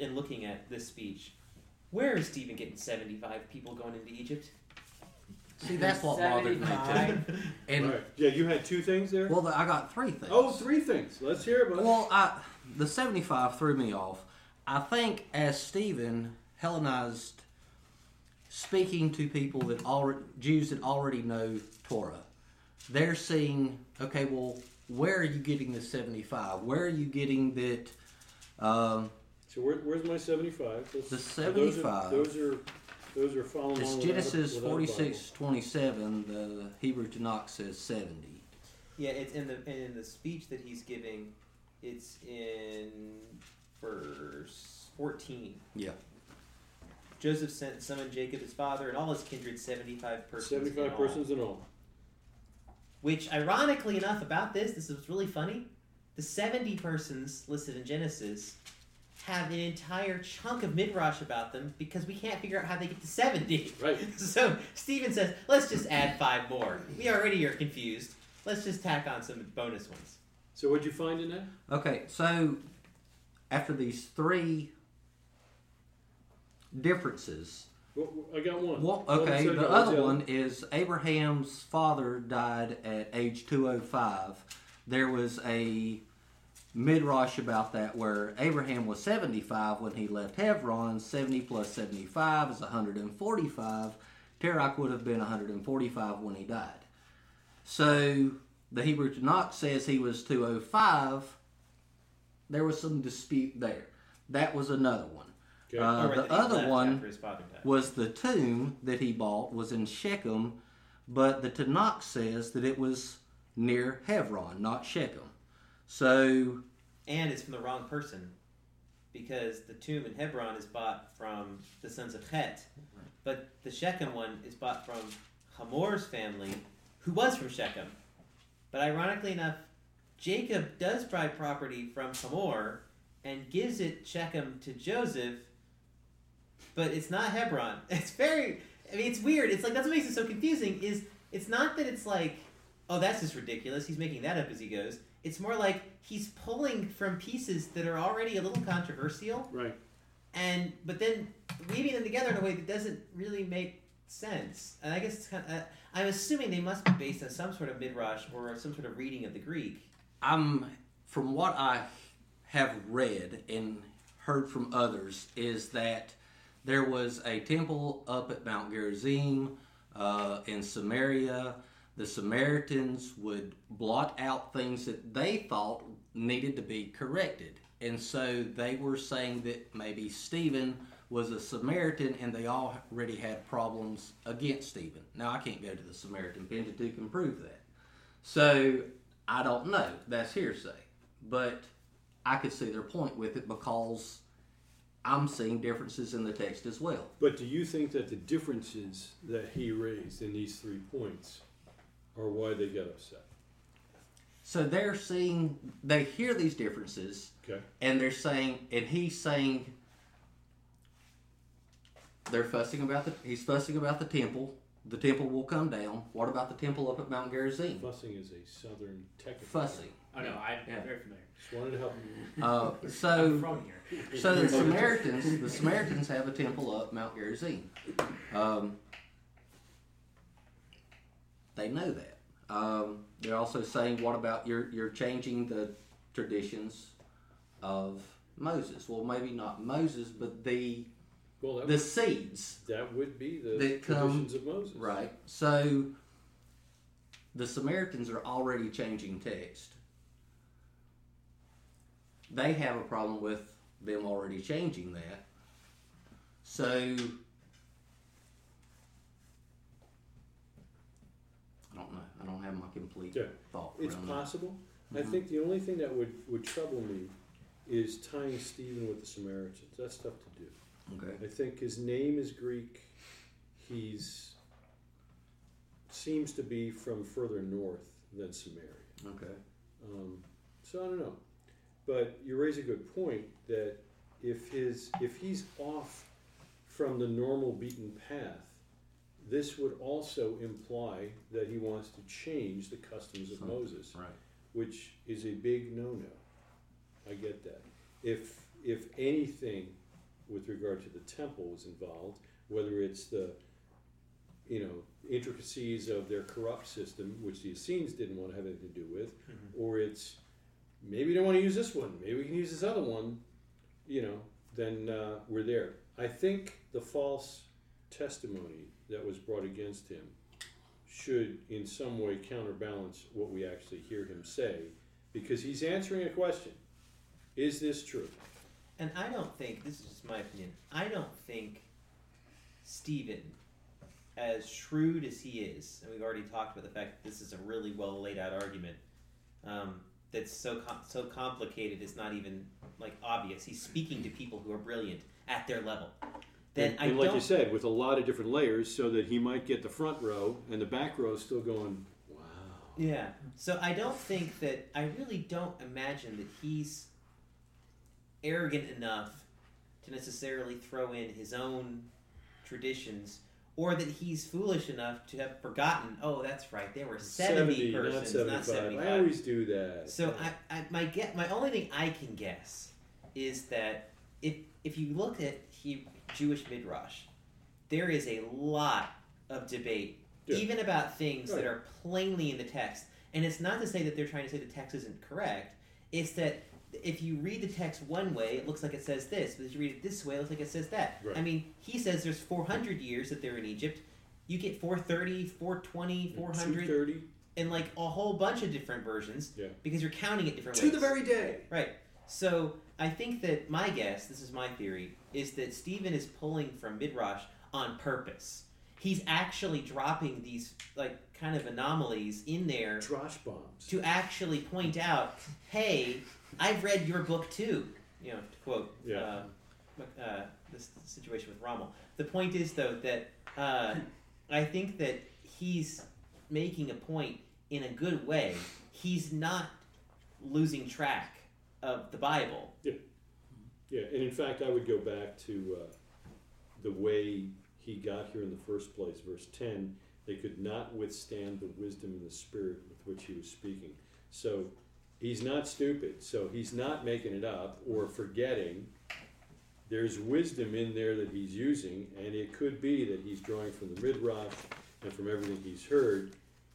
in looking at this speech. Where is Stephen getting 75 people going into Egypt? See, that's what bothered me too. 75. And right. Yeah, you had two things there? well, I got three things. oh, three things. Let's hear it, bud. Well, I the seventy five threw me off. I think as Stephen Hellenized speaking to people that already Jews that already know Torah, they're seeing okay. Well, where are you getting the seventy five? Where are you getting that? Um, So where, where's my 75? That's- The Those are, 75. those are, those are following it's along Genesis without a- without a forty six twenty seven. The Hebrew Tanakh says seventy. Yeah, it's in the in the speech that he's giving. It's in verse 14. Yeah. Joseph sent summoned Jacob his father and all his kindred 75 persons. in 75 all. persons in all. Which, ironically enough, about this, this is really funny. The 70 persons listed in Genesis have an entire chunk of midrash about them because we can't figure out how they get to 70. Right. (laughs) So Stephen says, let's just add five more. We already are confused. Let's just tack on some bonus ones. So what'd you find in that? Okay, so after these three differences, Well, I got one. Well, okay, the other one is Abraham's father died at age 205. There was a midrash about that where Abraham was 75 when he left Hebron. 70 plus 75 is 145. Terach would have been 145 when he died. So the Hebrew Tanakh says he was 205. There was some dispute there. That was another one. Okay. Uh, Or the other one after his father died. was the tomb that he bought was in Shechem, but the Tanakh says that it was near Hebron, not Shechem. So And it's from the wrong person because the tomb in Hebron is bought from the sons of Het, but the Shechem one is bought from Hamor's family, who was from Shechem. But ironically enough, Jacob does buy property from Hamor and gives it Shechem to Joseph, but it's not Hebron. (laughs) It's very, I mean, it's weird. It's like that's what makes it so confusing. Is it's not that it's like, oh, that's just ridiculous. He's making that up as he goes. It's more like he's pulling from pieces that are already a little controversial, Right. and but then weaving them together in a way that doesn't really make sense. And I guess it's kind of, uh, I'm assuming they must be based on some sort of midrash or some sort of reading of the Greek. I'm from what I have read and heard from others is that there was a temple up at Mount Gerizim uh, in Samaria. The Samaritans would blot out things that they thought needed to be corrected. And so they were saying that maybe Stephen was a Samaritan and they already had problems against Stephen. Now, I can't go to the Samaritan Pentateuch and prove that. So I don't know. That's hearsay. But I could see their point with it because I'm seeing differences in the text as well. But do you think that the differences that he raised in these three points are why they get upset? So they're seeing, they hear these differences Okay. and they're saying, and he's saying, they're fussing about the, he's fussing about the temple. The temple will come down. What about the temple up at Mount Gerizim? Fussing is a southern technical. Fussing. Oh no, I'm Yeah. very familiar. Just wanted to help you. Uh, I'm so, from here. so the Samaritans, the Samaritans have a temple up Mount Gerizim. Um, they know that. Um, they're also saying, "What about you're you're changing the traditions of Moses?" Well, maybe not Moses, but the Well, the would, seeds, that would be the that come- traditions of Moses. right? So the Samaritans are already changing text. They have a problem with them already changing that. So I don't know. I don't have my complete Yeah. Thought. It's that. possible. I Mhm. think the only thing that would, would trouble me is tying Stephen with the Samaritans. That's tough to do. Okay. I think his name is Greek. He's seems to be from further north than Samaria. Okay. Um, so I don't know. but you raise a good point that if his if he's off from the normal beaten path, this would also imply that he wants to change the customs of Moses, Right. which is a big no-no. I get that. If if anything with regard to the temple was involved, whether it's the you know intricacies of their corrupt system, which the Essenes didn't want to have anything to do with, or it's maybe we don't want to use this one, maybe we can use this other one, you know, then uh, we're there. I think the false testimony that was brought against him should in some way counterbalance what we actually hear him say because he's answering a question. Is this true? And I don't think this is just my opinion. I don't think Stephen, as shrewd as he is, and we've already talked about the fact that this is a really well laid out argument. Um, that's so com- so complicated. It's not even like obvious. He's speaking to people who are brilliant at their level. Then and, and like you said, with a lot of different layers, so that he might get the front row and the back row is still going, wow. Yeah. So I don't think that I really don't imagine that he's arrogant enough to necessarily throw in his own traditions or that he's foolish enough to have forgotten, oh, that's right, there were 70, persons, not 75. not 75. I always do that. So I, I my get my only thing I can guess is that if if you look at he, Jewish midrash, there is a lot of debate, Yeah. even about things that are plainly in the text. And it's not to say that they're trying to say the text isn't correct. It's that if you read the text one way, it looks like it says this, but if you read it this way, it looks like it says that. Right. I mean, he says there's 400 years that they're in Egypt. You get 430, 420, mm, 400, 230 and like a whole bunch of different versions Yeah. because you're counting it different to ways. the very day. Right. So I think that my guess, this is my theory, is that Stephen is pulling from Midrash on purpose. He's actually dropping these like kind of anomalies in there Drosh bombs. to actually point out, hey, I've read your book too. You know, to quote Yeah. uh, uh, this situation with Rommel. The point is though that uh, I think that he's making a point in a good way. He's not losing track of the Bible. Yeah, and in fact, I would go back to uh, the way he got here in the first place. Verse 10 they could not withstand the wisdom and the spirit with which he was speaking. So he's not stupid. So he's not making it up or forgetting. There's wisdom in there that he's using, and it could be that he's drawing from the Midrash and from everything he's heard.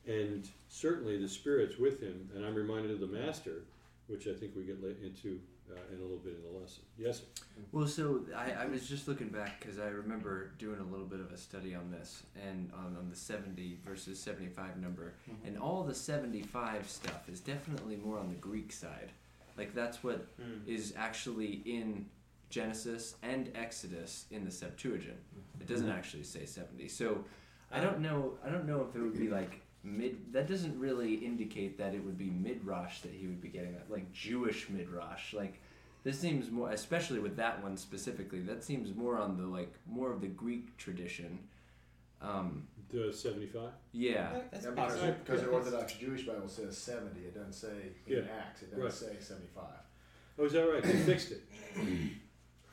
And certainly the Spirit's with him. And I'm reminded of the Master, which I think we get into uh, in a little bit in the lesson. Yes? sir? Well, so I, I was just looking back because I remember doing a little bit of a study on this and on, on the 70 versus 75 number. Mm-hmm. And all the 75 stuff is definitely more on the Greek side. Like, that's what mm. is actually in Genesis and Exodus in the Septuagint. It doesn't mm-hmm. actually say 70. So I uh, don't know. I don't know if it would be like mid. That doesn't really indicate that it would be midrash that he would be getting that, like Jewish midrash. Like this seems more, especially with that one specifically. That seems more on the like more of the Greek tradition. Um, The 75? yeah. That's Yeah, because, possible. because the Orthodox Jewish Bible says 70, it doesn't say in Yeah, Acts, it doesn't right. say 75. Oh, is that right? They fixed it.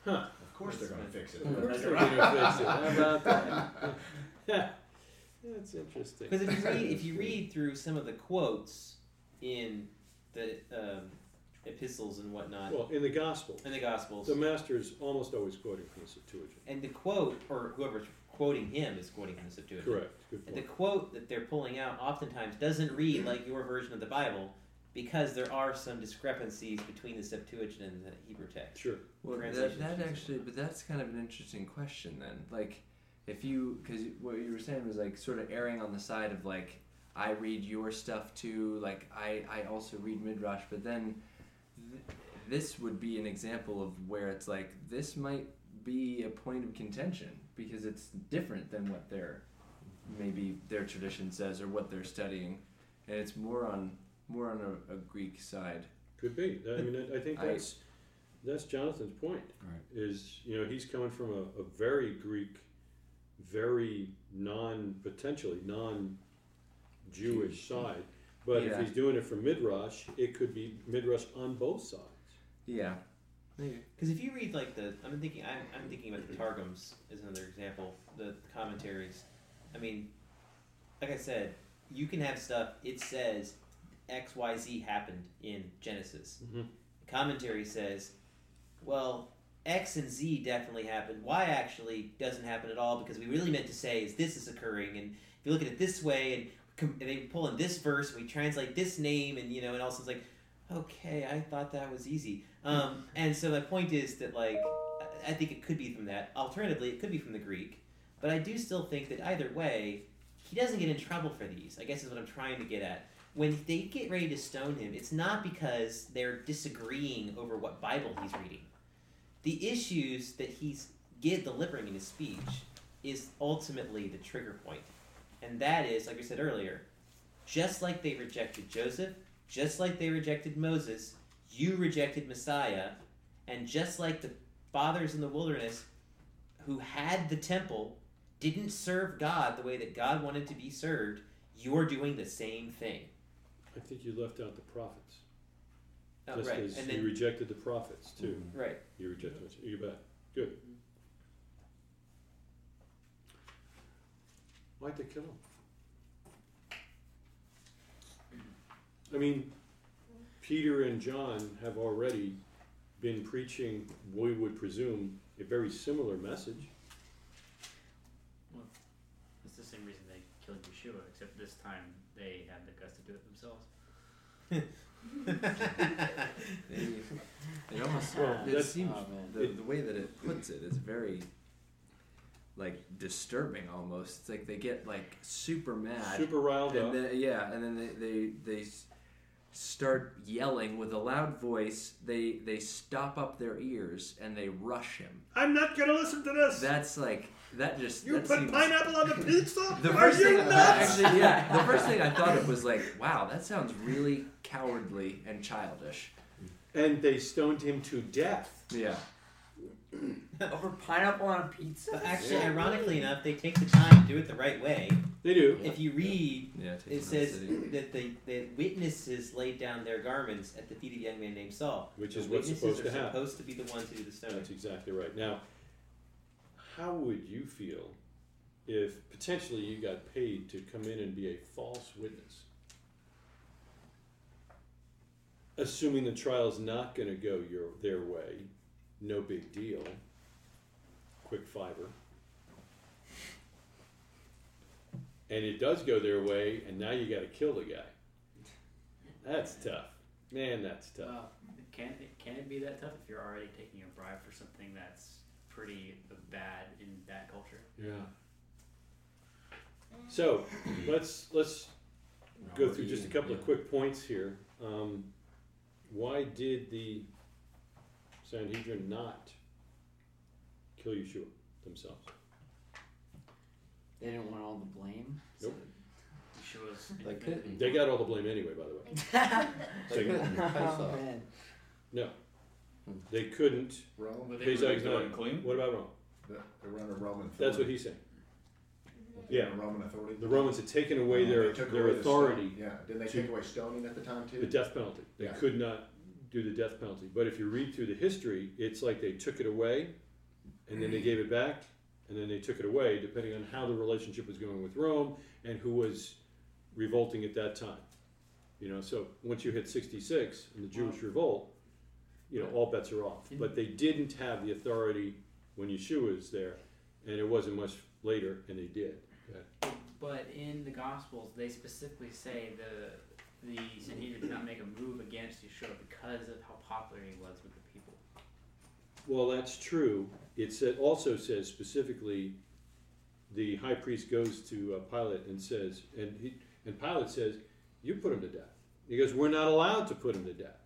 Huh. Of course they're going to fix it. Of course they're going to fix it. How about that? (laughs) Yeah. That's interesting. Because if you (laughs) read if you read through some of the quotes in the um, epistles and whatnot Well, in the Gospels, in the Gospels, the Master's almost always quoting from the Septuagint. and the quote or whoever's quoting him is quoting from the Septuagint. Correct. Good And the quote that they're pulling out oftentimes doesn't read like your version of the Bible because there are some discrepancies between the Septuagint and the Hebrew text. Sure. Well, that, that actually, but that's kind of an interesting question then. Like, if you, because what you were saying was like sort of erring on the side of like, I read your stuff too. Like, I, I also read Midrash, but then th- this would be an example of where it's like, this might be a point of contention because it's different than what their, maybe their tradition says or what they're studying. And it's more on, more on a, a Greek side. Could be. I mean, I- I think I- that's that's Jonathan's point. Right. Is you know he's coming from a, a very Greek, very non potentially non Jewish side, but Yeah. if he's doing it from midrash, it could be midrash on both sides. Yeah. Because if you read like the, I'm thinking, I'm, I'm thinking about the Targums as another example, the commentaries. I mean, like I said, you can have stuff. It says X, Y, Z happened in Genesis. Mhm. Commentary says, well, X and Z definitely happened. Y actually doesn't happen at all because we really meant to say is this is occurring, and if you look at it this way, and, com- and they pull in this verse, we translate this name, and you know, and also it's like, okay, I thought that was easy. Um, and so my point is that like I think it could be from that. Alternatively, it could be from the Greek, but I do still think that either way, he doesn't get in trouble for these. I guess is what I'm trying to get at. When they get ready to stone him, it's not because they're disagreeing over what Bible he's reading. The issues that he's get delivering in his speech is ultimately the trigger point, and that is, like I said earlier, just like they rejected Joseph, just like they rejected Moses, you rejected Messiah, and just like the fathers in the wilderness who had the temple didn't serve God the way that God wanted to be served, you're doing the same thing. I think you left out the prophets. Oh, Just right, as and you then rejected the prophets too. Mm-hmm. right. You rejected. You bet. Good. Why'd they kill him? I mean, Peter and John have already been preaching, we would presume, a very similar message. It's the same reason they killed Yeshua, except this time they had the guts to do it themselves. (laughs) They, it (laughs) almost Well, it that's- seems Oh, man. the, the way that it puts it is very like disturbing almost. It's like they get like super mad Super riled up. and then yeah, and then they they, they start yelling with a loud voice. They they stop up their ears and they rush him. I'm not gonna listen to this. That's like that just you that put seems- pineapple on the (laughs) pizza? The Are first you nuts? actually, yeah, the (laughs) first thing I thought of was like, wow, that sounds really cowardly and childish. and they stoned him to death. Yeah, (clears throat) Over pineapple on a pizza? But actually, ironically enough, they take the time to do it the right way. They do. If you read, yeah. take it says the that the, the witnesses laid down their garments at the feet of a young man named Saul. Which The is what's witnesses supposed are to happen. supposed to be the ones who do the stoning. That's exactly right. Now, how would you feel if potentially you got paid to come in and be a false witness? Assuming the trial's not going to go your their way, no big deal. Quick fiber. And it does go their way, and now you got to kill the guy. That's tough, man. That's tough. Can it, can it be that tough if you're already taking a bribe for something that's pretty bad in that culture? Yeah. So (clears throat) let's let's go through just a couple of quick points here. Um, why did the Sanhedrin not kill Yeshua themselves? They didn't want all the blame. Nope. Yeshua's They. They got all the blame anyway, by the way. (laughs) They oh, (laughs) man. No, they couldn't. Rome, Were they is good not. and? What about Rome? they were under Roman authority. That's what he's saying. Yeah. under Roman authority. The Romans had taken away their they took their away the authority, Yeah, didn't they to- take away stoning at the time too? the death penalty. They Yeah. could not do the death penalty. But if you read through the history, it's like they took it away, and then they gave it back, and then they took it away, depending on how the relationship was going with Rome and who was revolting at that time. You know, so once you hit 66 and the Jewish revolt, you know, all bets are off. But they didn't have the authority when Yeshua was there, and it wasn't much later, and they did. But in the Gospels, they specifically say the the Sanhedrin did not make a move against Yeshua because of how popular he was with the people. Well, that's true. It said, also says specifically, the high priest goes to uh, Pilate and says, and he, and Pilate says, "You put him to death." He goes, "We're not allowed to put him to death."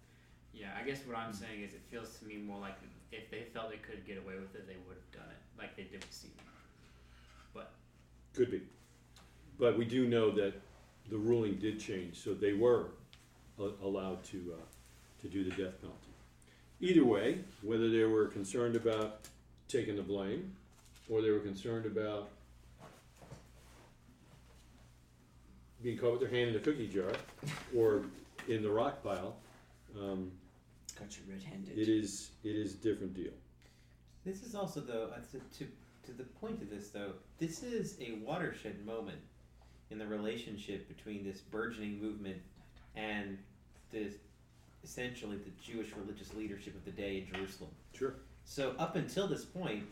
Yeah, I guess what I'm saying is it feels to me more like if they felt they could get away with it, they would have done it, like they did with Stephen. But could be, but we do know that the ruling did change, so they were a- allowed to uh, to do the death penalty. Either way, whether they were concerned about taking the blame, or they were concerned about being caught with their hand in the cookie jar, or in the rock pile, um, Got you red-handed. It is it is a different deal. This is also though uh, to, to to the point of this though. This is a watershed moment in the relationship between this burgeoning movement and the essentially the Jewish religious leadership of the day in Jerusalem. Sure. So up until this point,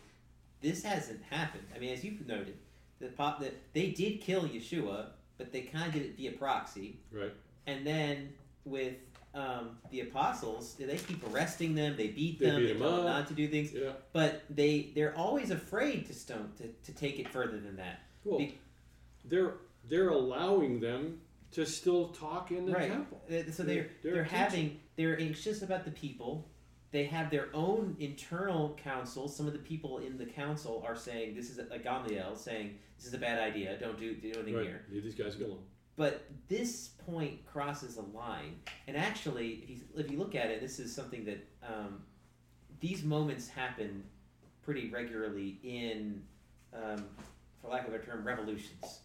this hasn't happened. I mean, as you've noted, the pop that they did kill Yeshua, but they kind of did it via proxy. Right. And then with um, the apostles, they keep arresting them. They beat They them. beat they tell them not to do things. Yeah. But they they're always afraid to stone to, to take it further than that. Well, Be- they're they're allowing them to still talk in the right. temple. Uh, So they're They're- they're, having they're anxious about the people. They have their own internal council. Some of the people in the council are saying this is like Gamaliel saying this is a bad idea. Don't do do anything Right. here. Leave these guys alone. But this point crosses a line, and actually, if you, if you look at it, this is something that um, these moments happen pretty regularly in, um, for lack of a term, revolutions.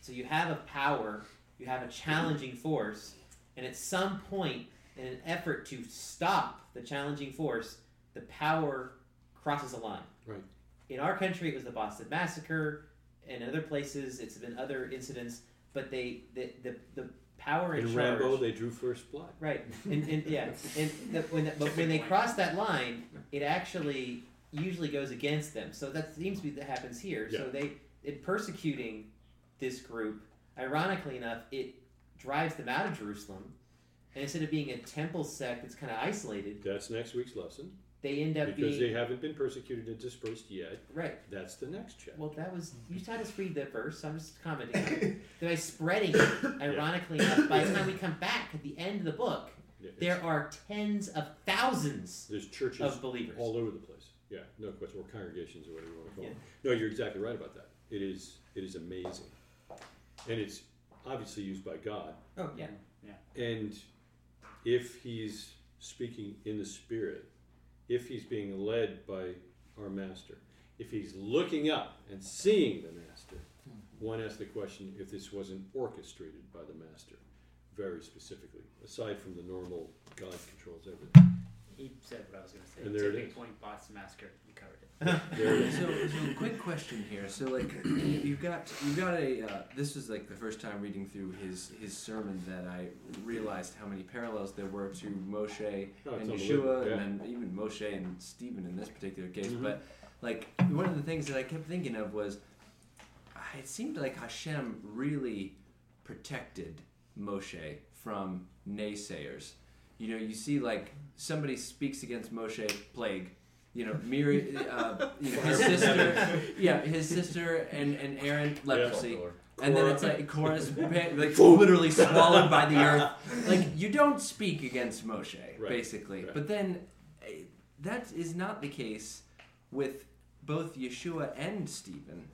So you have a power, you have a challenging force, and at some point, in an effort to stop the challenging force, the power crosses a line. Right. In our country, it was the Boston Massacre. In other places, it's been other incidents. But they, the, the, the power in In charge. Rambo, they drew first blood. Right, and, and yeah, (laughs) and the, when the, but when they cross that line, it actually usually goes against them. So that seems to be that happens here. So they in persecuting this group, ironically enough, it drives them out of Jerusalem, and instead of being a temple sect that's kind of isolated, That's next week's lesson. They end up Because being they haven't been persecuted and dispersed yet. right. That's the next chapter. Well, that was you had us read that verse. So I'm just commenting. on it. (laughs) By spreading it, ironically enough, by the time we come back at the end of the book, Yeah, there are tens of thousands There's churches of believers. all over the place. Yeah, no question. Or congregations or whatever you want to call Yeah. them. No, you're exactly right about that. It is it is amazing. And it's obviously used by God. Oh yeah, yeah. And if he's speaking in the spirit, if he's being led by our master, if he's looking up and seeing the master, hmm. one asks the question if this wasn't orchestrated by the master, very specifically, aside from the normal God controls everything. He said what I was going to say. And there it Tipping is. Point Boston Massacre. You covered it. There it is. So, so quick question here. So, like, you've got you've got a. Uh, this was like the first time reading through his his sermon that I realized how many parallels there were to Moshe Oh, and Yeshua, yeah. and then even Moshe and Stephen in this particular case. Mhm. But like one of the things that I kept thinking of was, it seemed like Hashem really protected Moshe from naysayers. You know, you see like somebody speaks against Moshe, plague. You know, Miri, uh, you know, (laughs) his sister, yeah, his sister and, and Aaron leprosy, and then it's like Korah's, like literally swallowed by the earth. Like you don't speak against Moshe, Right, basically. right. But then eh, that is not the case with both Yeshua and Stephen.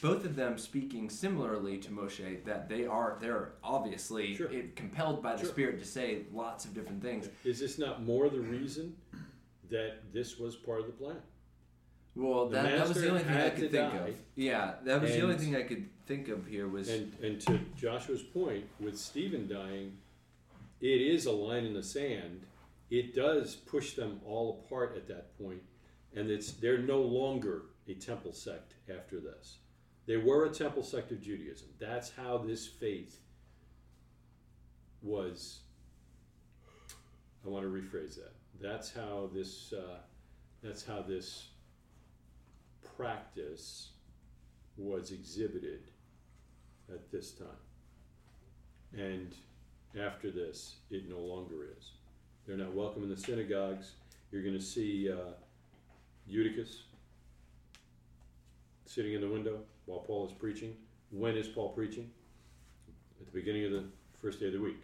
Both of them speaking similarly to Moshe that they are they're obviously Sure. compelled by the Sure. Spirit to say lots of different things. Is this not more the reason that this was part of the plan? Well, that, that was the only thing I could think die. of. Yeah, that was the only thing I could think of here was And and to Joshua's point, with Stephen dying, it is a line in the sand. It does push them all apart at that point, and it's they're no longer a temple sect after this. They were a temple sect of Judaism. That's how this faith was. I want to rephrase that. That's how this. Uh, that's how this practice was exhibited at this time. And after this, it no longer is. They're not welcome in the synagogues. You're going to see uh, Eutychus sitting in the window while Paul is preaching. When is Paul preaching? At the beginning of the first day of the week.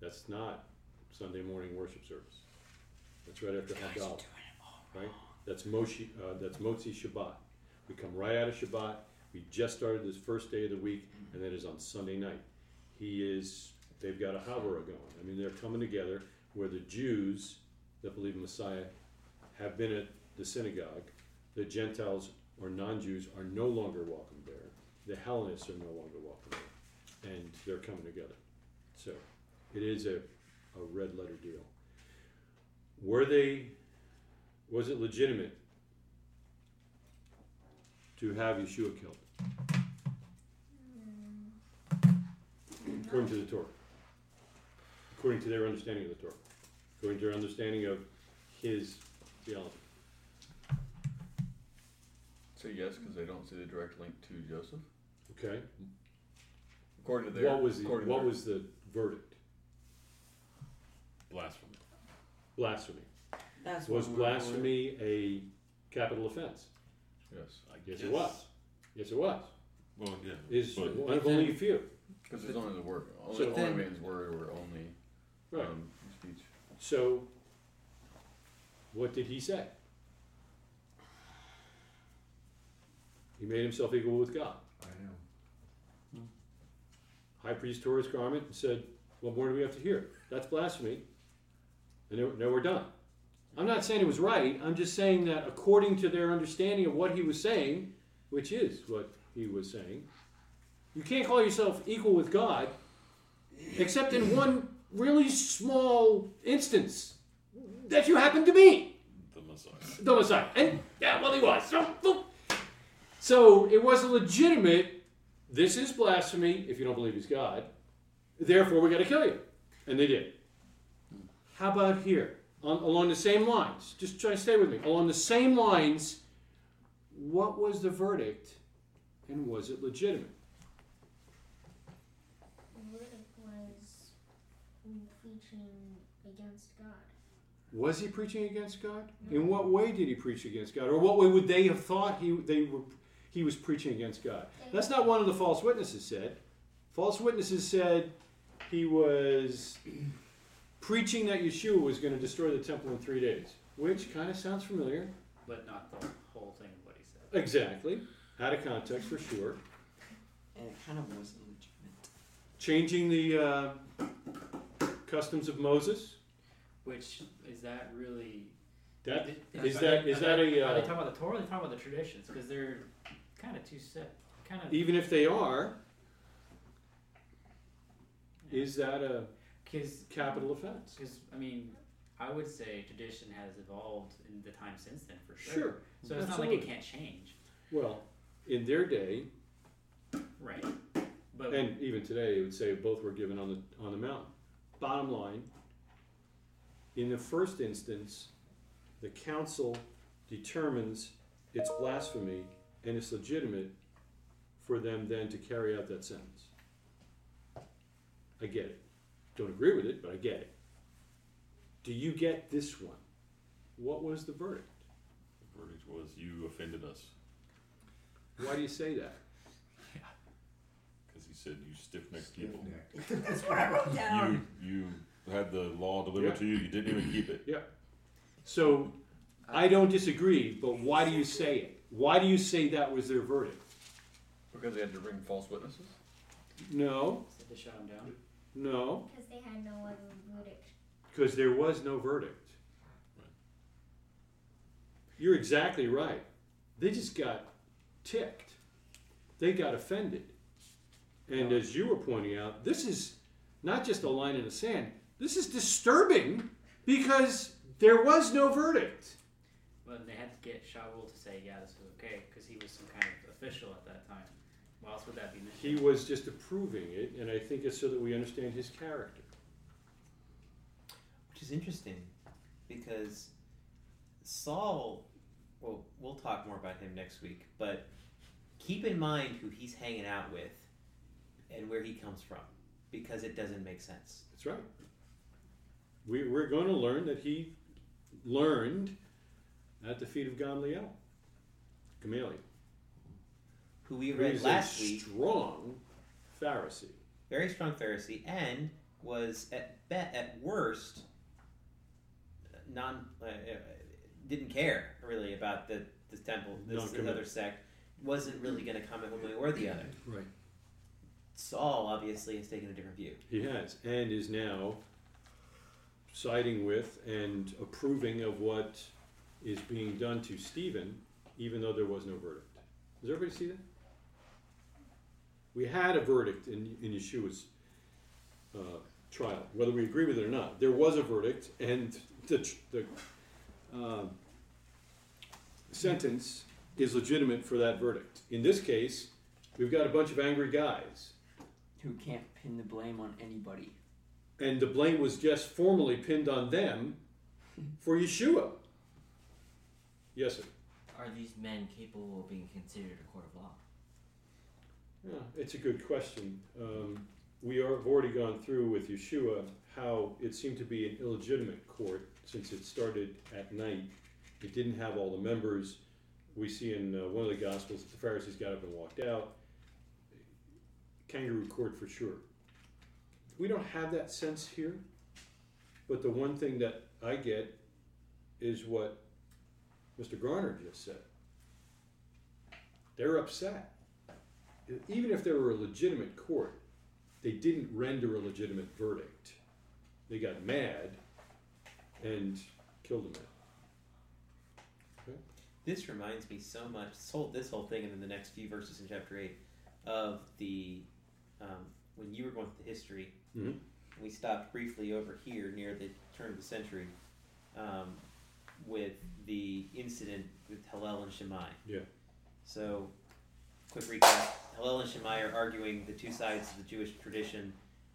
That's not Sunday morning worship service. That's right after Havdalah. Right? That's Moshe. Uh, that's Motzi Shabbat. We come right out of Shabbat. We just started this first day of the week, and that is on Sunday night. He is. They've got a Havurah going. I mean, they're coming together where the Jews that believe in Messiah have been at the synagogue. The Gentiles or non-Jews are no longer welcome there. The Hellenists are no longer welcome there, and they're coming together. So, it is a, a red letter deal. Were they, was it legitimate to have Yeshua killed, according to the Torah? According to their understanding of the Torah, according to their understanding of his theology. Say yes, because they don't see the direct link to Joseph. Okay. According to their, What was the, what their- was the verdict? Blasphemy. Blasphemy. That's Was what we're- blasphemy a capital offense? yes, I Yes, guess. it was. Yes, it was. Well, yeah. Is but one of only a few. because there's only the word, only, So only then- means word or only Right. um, speech. So, what did he say? He made himself equal with God. I know. High priest tore his garment and said, What more do we have to hear? That's blasphemy. And now- now we're done. I'm not saying it was right. I'm just saying that according to their understanding of what he was saying, which is what he was saying, you can't call yourself equal with God except in one really small instance that you happen to be The Messiah. the Messiah. And yeah, well, he was. So, so- so it was a legitimate. This is blasphemy if you don't believe he's God. Therefore, we got to kill you, and they did. How about here, on, along the same lines? Just try to stay with me. Along the same lines, what was the verdict, and was it legitimate? The verdict was preaching against God. Was he preaching against God? In what way did he preach against God, or what way would they have thought he they were he was preaching against God? That's not one of the false witnesses said. False witnesses said he was preaching that Yeshua was going to destroy the temple in three days, which kind of sounds familiar. but not the whole thing of what he said. Exactly, out of context for sure. And it kind of wasn't legitimate. Changing the uh, customs of Moses. Which is that really? That Is is are that they- is are that they, a Are they uh, talking about the Torah? Or are they talking about the traditions? Because they're kind of two set. Kind of. even if they are, is that a Because capital offense? Because I mean, I would say tradition has evolved in the time since then for sure. Sure. So it's not like it can't change, Well, in their day, right? But and even today, it would say both were given on the on the mountain. Bottom line, in the first instance, the council determines it's blasphemy and it's legitimate for them then to carry out that sentence. I get it. Don't agree with it, but I get it. Do you get this one? What was the verdict? The verdict was you offended us Why do you say that? because he said you stiff necked people. Stiff-necked. (laughs) That's what I wrote down. You you had the law delivered Yeah. to you. You didn't even keep it. Yeah. So I don't disagree, but why do you say it? Why do you say that was their verdict? Because they had to bring false witnesses. No, so they shut him down. No, Because they had no other verdict. because there was no verdict. You're exactly right. They just got ticked. They got offended. And as you were pointing out, this is not just a line in the sand. This is disturbing because there was no verdict. But they had to get Shaul to say, yeah, this was okay, because he was some kind of official at that time. Why else would that be He mentioned? was just approving it, and I think it's so that we understand his character. Which is interesting because Saul, well, we'll talk more about him next week, but keep in mind who he's hanging out with and where he comes from because it doesn't make sense. That's right. We, we're going to learn that he learned at the feet of Gamaliel, Gamaliel, Who we read is last a week, strong Pharisee. very strong Pharisee, and was at be- at worst non uh, uh, didn't care really about the this temple, this, this Non-committal. other sect. Wasn't really going to comment one way or the other. Right. Saul obviously has taken a different view. He has, and is now siding with and approving of what is being done to Stephen, even though there was no verdict. Does everybody see that? We had a verdict in, in Yeshua's uh, trial, whether we agree with it or not. There was a verdict, and the, the um, sentence is legitimate for that verdict. In this case, we've got a bunch of angry guys, Who can't pin the blame on anybody. and the blame was just formally pinned on them for Yeshua. Yes, sir. Are these men capable of being considered a court of law? Yeah, it's a good question. Um, we are, have already gone through with Yeshua how it seemed to be an illegitimate court since it started at night. It didn't have all the members. We see in uh, one of the Gospels that the Pharisees got up and walked out. Kangaroo court for sure. We don't have that sense here, but the one thing that I get is what Mr. Garner just said. They're upset even if they were a legitimate court, they didn't render a legitimate verdict. They got mad and killed a man. This reminds me so much. This whole this whole thing, and then the next few verses in chapter eight, of the um, when you were going through the history. Mhm. We stopped briefly over here near the turn of the century, um, with the incident with Hillel and Shammai. Yeah. So, quick recap: Hillel and Shammai are arguing the two sides of the Jewish tradition,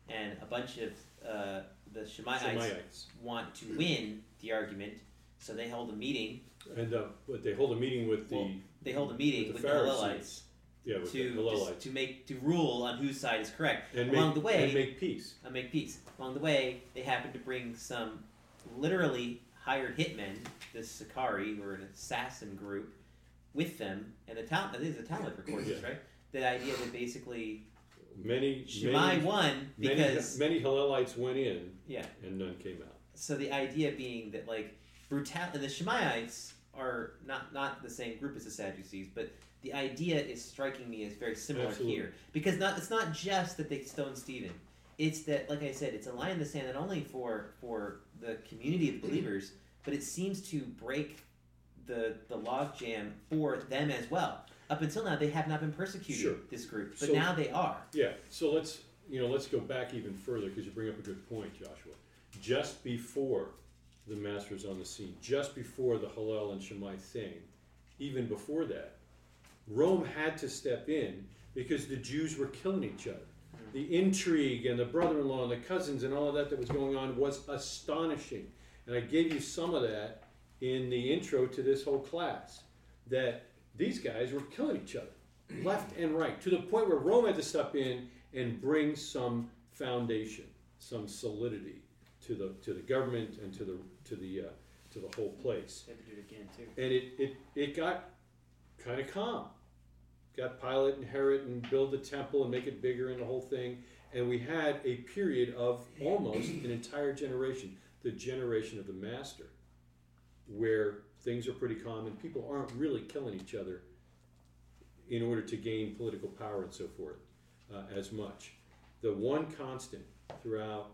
and a bunch of uh, the Shammaites Shemaites. want to win the argument, so they hold a meeting. And uh, but they hold a meeting with the Well, They hold a meeting with with the the, Hillelites yeah with to the Hillelites to make to rule on whose side is correct. and Along make, the way, and make peace. and make peace. Along the way, they happen to bring some literally hired hitmen, this Sicarii, who are an assassin group, with them. And the Talmud, this is the Talmud records this, Yeah. right? The idea that basically Many Shammai many, won because many Hillelites went in yeah. and none came out. So the idea being that like brutal, the Shemaites are not not the same group as the Sadducees, but the idea is striking me as very similar Absolutely. here because not it's not just that they stoned Stephen. It's that, like I said, it's a line in the sand not only for for the community of believers, but it seems to break the the logjam for them as well. Up until now, they have not been persecuting Sure. this group, but So- now they are. Yeah, so let's, you know, let's go back even further because you bring up a good point, Joshua. Just before the master's on the scene, just before the Hillel and Shammai thing, even before that, Rome had to step in because the Jews were killing each other. Mm-hmm. The intrigue and the brother-in-law and the cousins and all of that that was going on was astonishing. And I gave you some of that in the intro to this whole class. That these guys were killing each other left and right to the point where Rome had to step in and bring some foundation, some solidity to the to the government and to the to the uh, to the whole place. They have to do it again too. And it it, it got kind of calm. Got Pilate and Herod and build the temple and make it bigger and the whole thing. And we had a period of almost an entire generation, the generation of the master, where things are pretty and people aren't really killing each other in order to gain political power and so forth uh, as much. The one constant throughout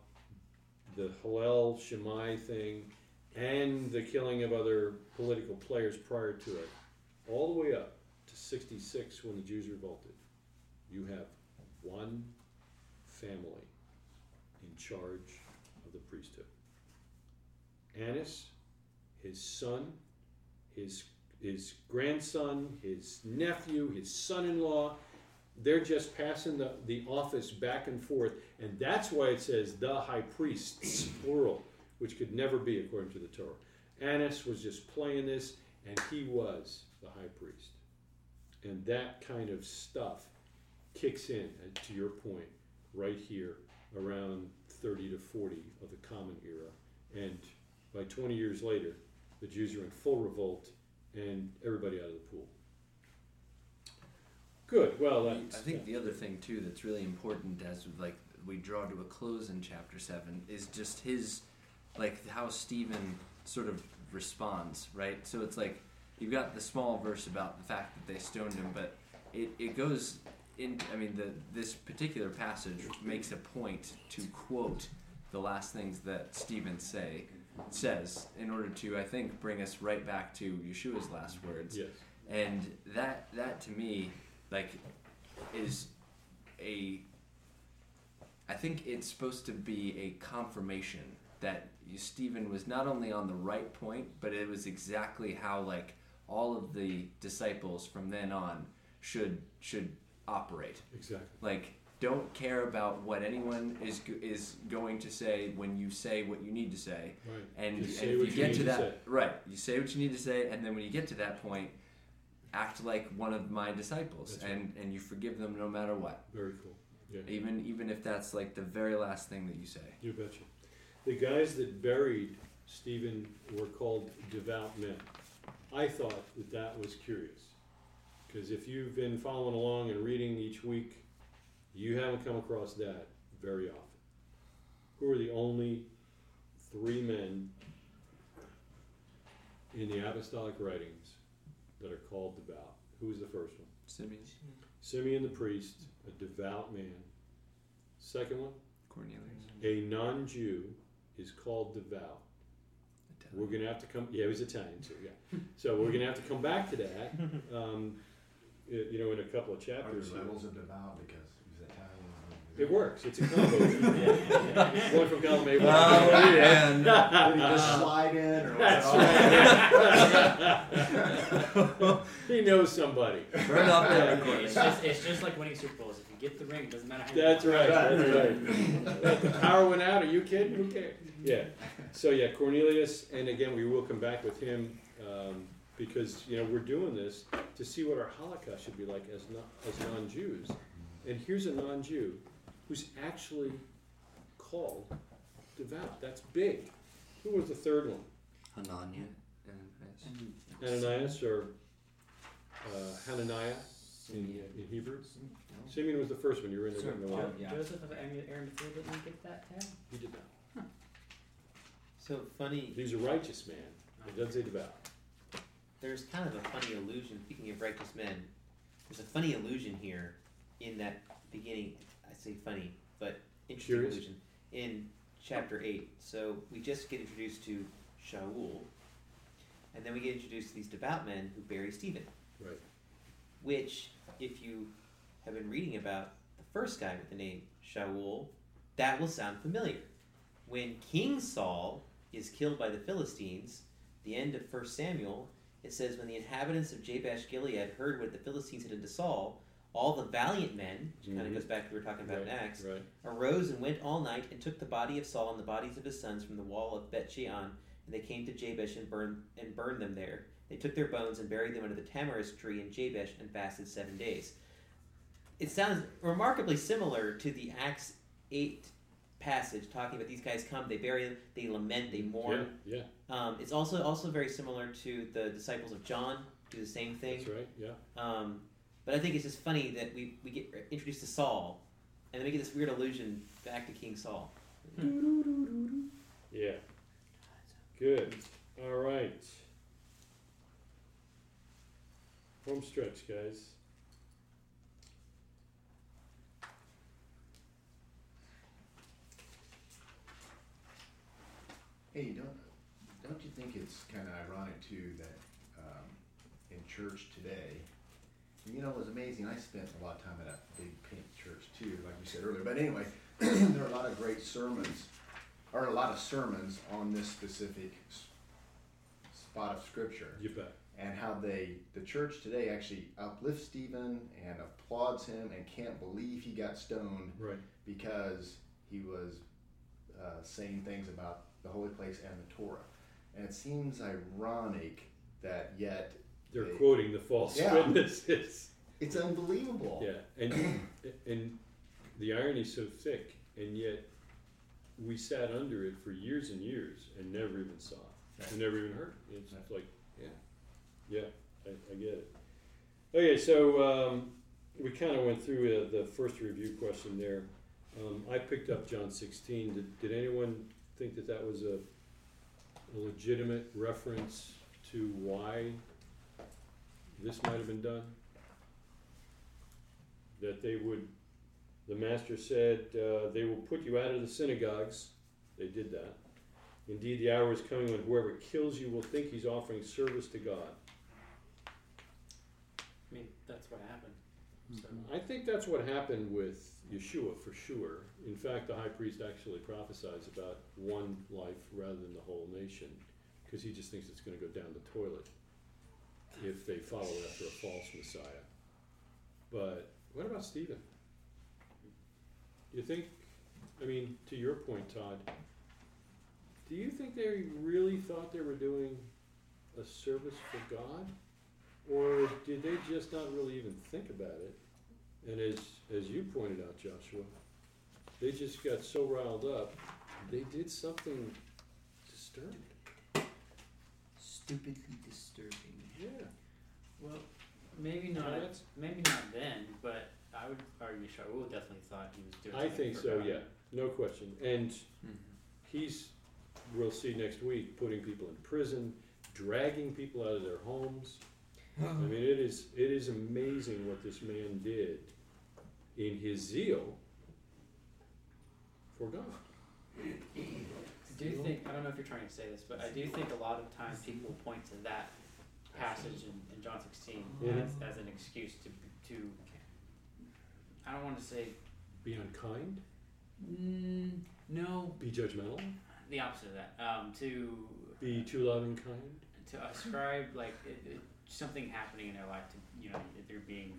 the Hillel Shammai thing and the killing of other political players prior to it, all the way up to 66 when the Jews revolted, you have one family in charge of the priesthood. Annas, his son, his his grandson, his nephew, his son-in-law, they're just passing the, the office back and forth, and that's why it says the high priests, plural, which could never be according to the Torah. Annas was just playing this, and he was the high priest. And that kind of stuff kicks in, uh, to your point, right here around 30 to 40 of the Common Era. And by 20 years later, the Jews are in full revolt and everybody out of the pool. Good. Well, I think the other thing too that's really important as like we draw to a close in chapter seven is just his like how Stephen sort of responds, right? So it's like you've got the small verse about the fact that they stoned him, but it, it goes in I mean the this particular passage makes a point to quote the last things that Stephen say says in order to I think bring us right back to Yeshua's last words yes. and that that to me like is a i think it's supposed to be a confirmation that Stephen was not only on the right point, but it was exactly how like all of the disciples from then on should should operate. Exactly. Like don't care about what anyone is is going to say when you say what you need to say. Right. And, Just and if you you get to to that say. right, you say what you need to say, and then when you get to that point, act like one of my disciples, That's right. and and you forgive them no matter what, Very cool. Yeah. even even if that's like the very last thing that you say. You betcha. The guys that buried Stephen were called devout men. I thought that that was curious. Because if you've been following along and reading each week, you haven't come across that very often. Who are the only three men in the apostolic writings that are called devout? Who's the first one? Simeon, Simeon the priest, a devout man. Second one, Cornelius, a non-Jew is called devout. We're gonna have to come. Yeah, he was Italian too. Yeah. So we're gonna have to come back to that. Um, you know, in a couple of chapters. Are there chapters. here. levels of devout because he's Italian? It works. It's a combo. (laughs) One from column A. one from Oh, column B. man. Did he just slide in, or was That's it all? right. (laughs) he knows somebody. burn off that It's just, it's just like winning Super Bowls. If you get the ring, it doesn't matter how That's win. right. That's right. the power went out. Are you kidding? Who cares? Yeah. So yeah, Cornelius, and again, we will come back with him um, because you know we're doing this to see what our halakhah should be like as not as non-Jews. And here's a non-Jew who's actually called devout. That's big. Who was the third one? Hanania. And Ananias or uh, Hananiah in, in Hebrew. Simeon was the first one. You were in there. Sure. getting the line. Yeah. Joseph of Arimathea didn't get that tab. He did that. So funny. He's a righteous man. It doesn't say devout. There's kind of a funny illusion. Speaking of righteous men, there's a funny illusion here in that beginning. Say funny, but interesting Curious? illusion in chapter eight. So we just get introduced to Shaul, and then we get introduced to these devout men who bury Stephen. Right. Which, if you have been reading about the first guy with the name Shaul, that will sound familiar. When King Saul is killed by the Philistines, the end of 1 Samuel, it says, When the inhabitants of Jabesh Gilead heard what the Philistines had done to Saul, all the valiant men, which kind Mhm. of goes back to what we were talking about right. in Acts, Right. arose and went all night and took the body of Saul and the bodies of his sons from the wall of Bet Shean, and they came to Jabesh and burned and burned them there. They took their bones and buried them under the tamarisk tree in Jabesh and fasted seven days. It sounds remarkably similar to the Acts eight passage talking about these guys come, they bury them, they lament, they mourn. Yeah. Yeah. Um, it's also also very similar to the disciples of John do the same thing. That's right. Yeah. Um, but I think it's just funny that we, we get introduced to Saul, and then we get this weird allusion back to King Saul. Yeah. Good. All right. Home stretch, guys. Hey, don't don't you think it's kind of ironic too that um, in church today, you know, it was amazing. I spent a lot of time at a big pink church too, like you said earlier. But anyway, (clears throat) there are a lot of great sermons, or a lot of sermons on this specific spot of scripture You bet. and how they the church today actually uplifts Stephen and applauds him and can't believe he got stoned Right. because he was uh, saying things about the holy place and the Torah. And it seems ironic that yet They're They- quoting the false Yeah. witnesses. it's unbelievable. Yeah. And and the irony's so thick, and yet we sat under it for years and years and never even saw it. Right. And never even heard it. It's Right. like, yeah, yeah, I, I get it. Okay, so um, we kind of went through uh, the first review question there. Um, I picked up John 16. Did, did anyone think that that was a, a legitimate reference to why this might have been done? That they would, the master said, uh, they will put you out of the synagogues. They did that. Indeed, the hour is coming when whoever kills you will think he's offering service to God. I mean, that's what happened. So I think that's what happened with Yeshua for sure. In fact, the high priest actually prophesies about one life rather than the whole nation because he just thinks it's going to go down the toilet if they follow after a false Messiah. But what about Stephen? You think, I mean, to your point, Todd, do you think they really thought they were doing a service for God? Or did they just not really even think about it? And as, as you pointed out, Joshua, they just got so riled up, they did something disturbing. Stupidly disturbing. Yeah. well, maybe not. that's- Maybe not then, but I would argue Shaul definitely thought he was doing. I something think for so, God. yeah, no question. And Mhm. he's, we'll see next week, putting people in prison, dragging people out of their homes. I mean, it is, it is amazing what this man did in his zeal for God. I do think I don't know if you're trying to say this, but I do think a lot of times people point to that passage in, in John 16 Mhm. as, as an excuse to to. I don't want to say Be unkind, mm, no, be judgmental, the opposite of that. Um, to be too loving kind. to ascribe like it, it, something happening in their life to you know they're being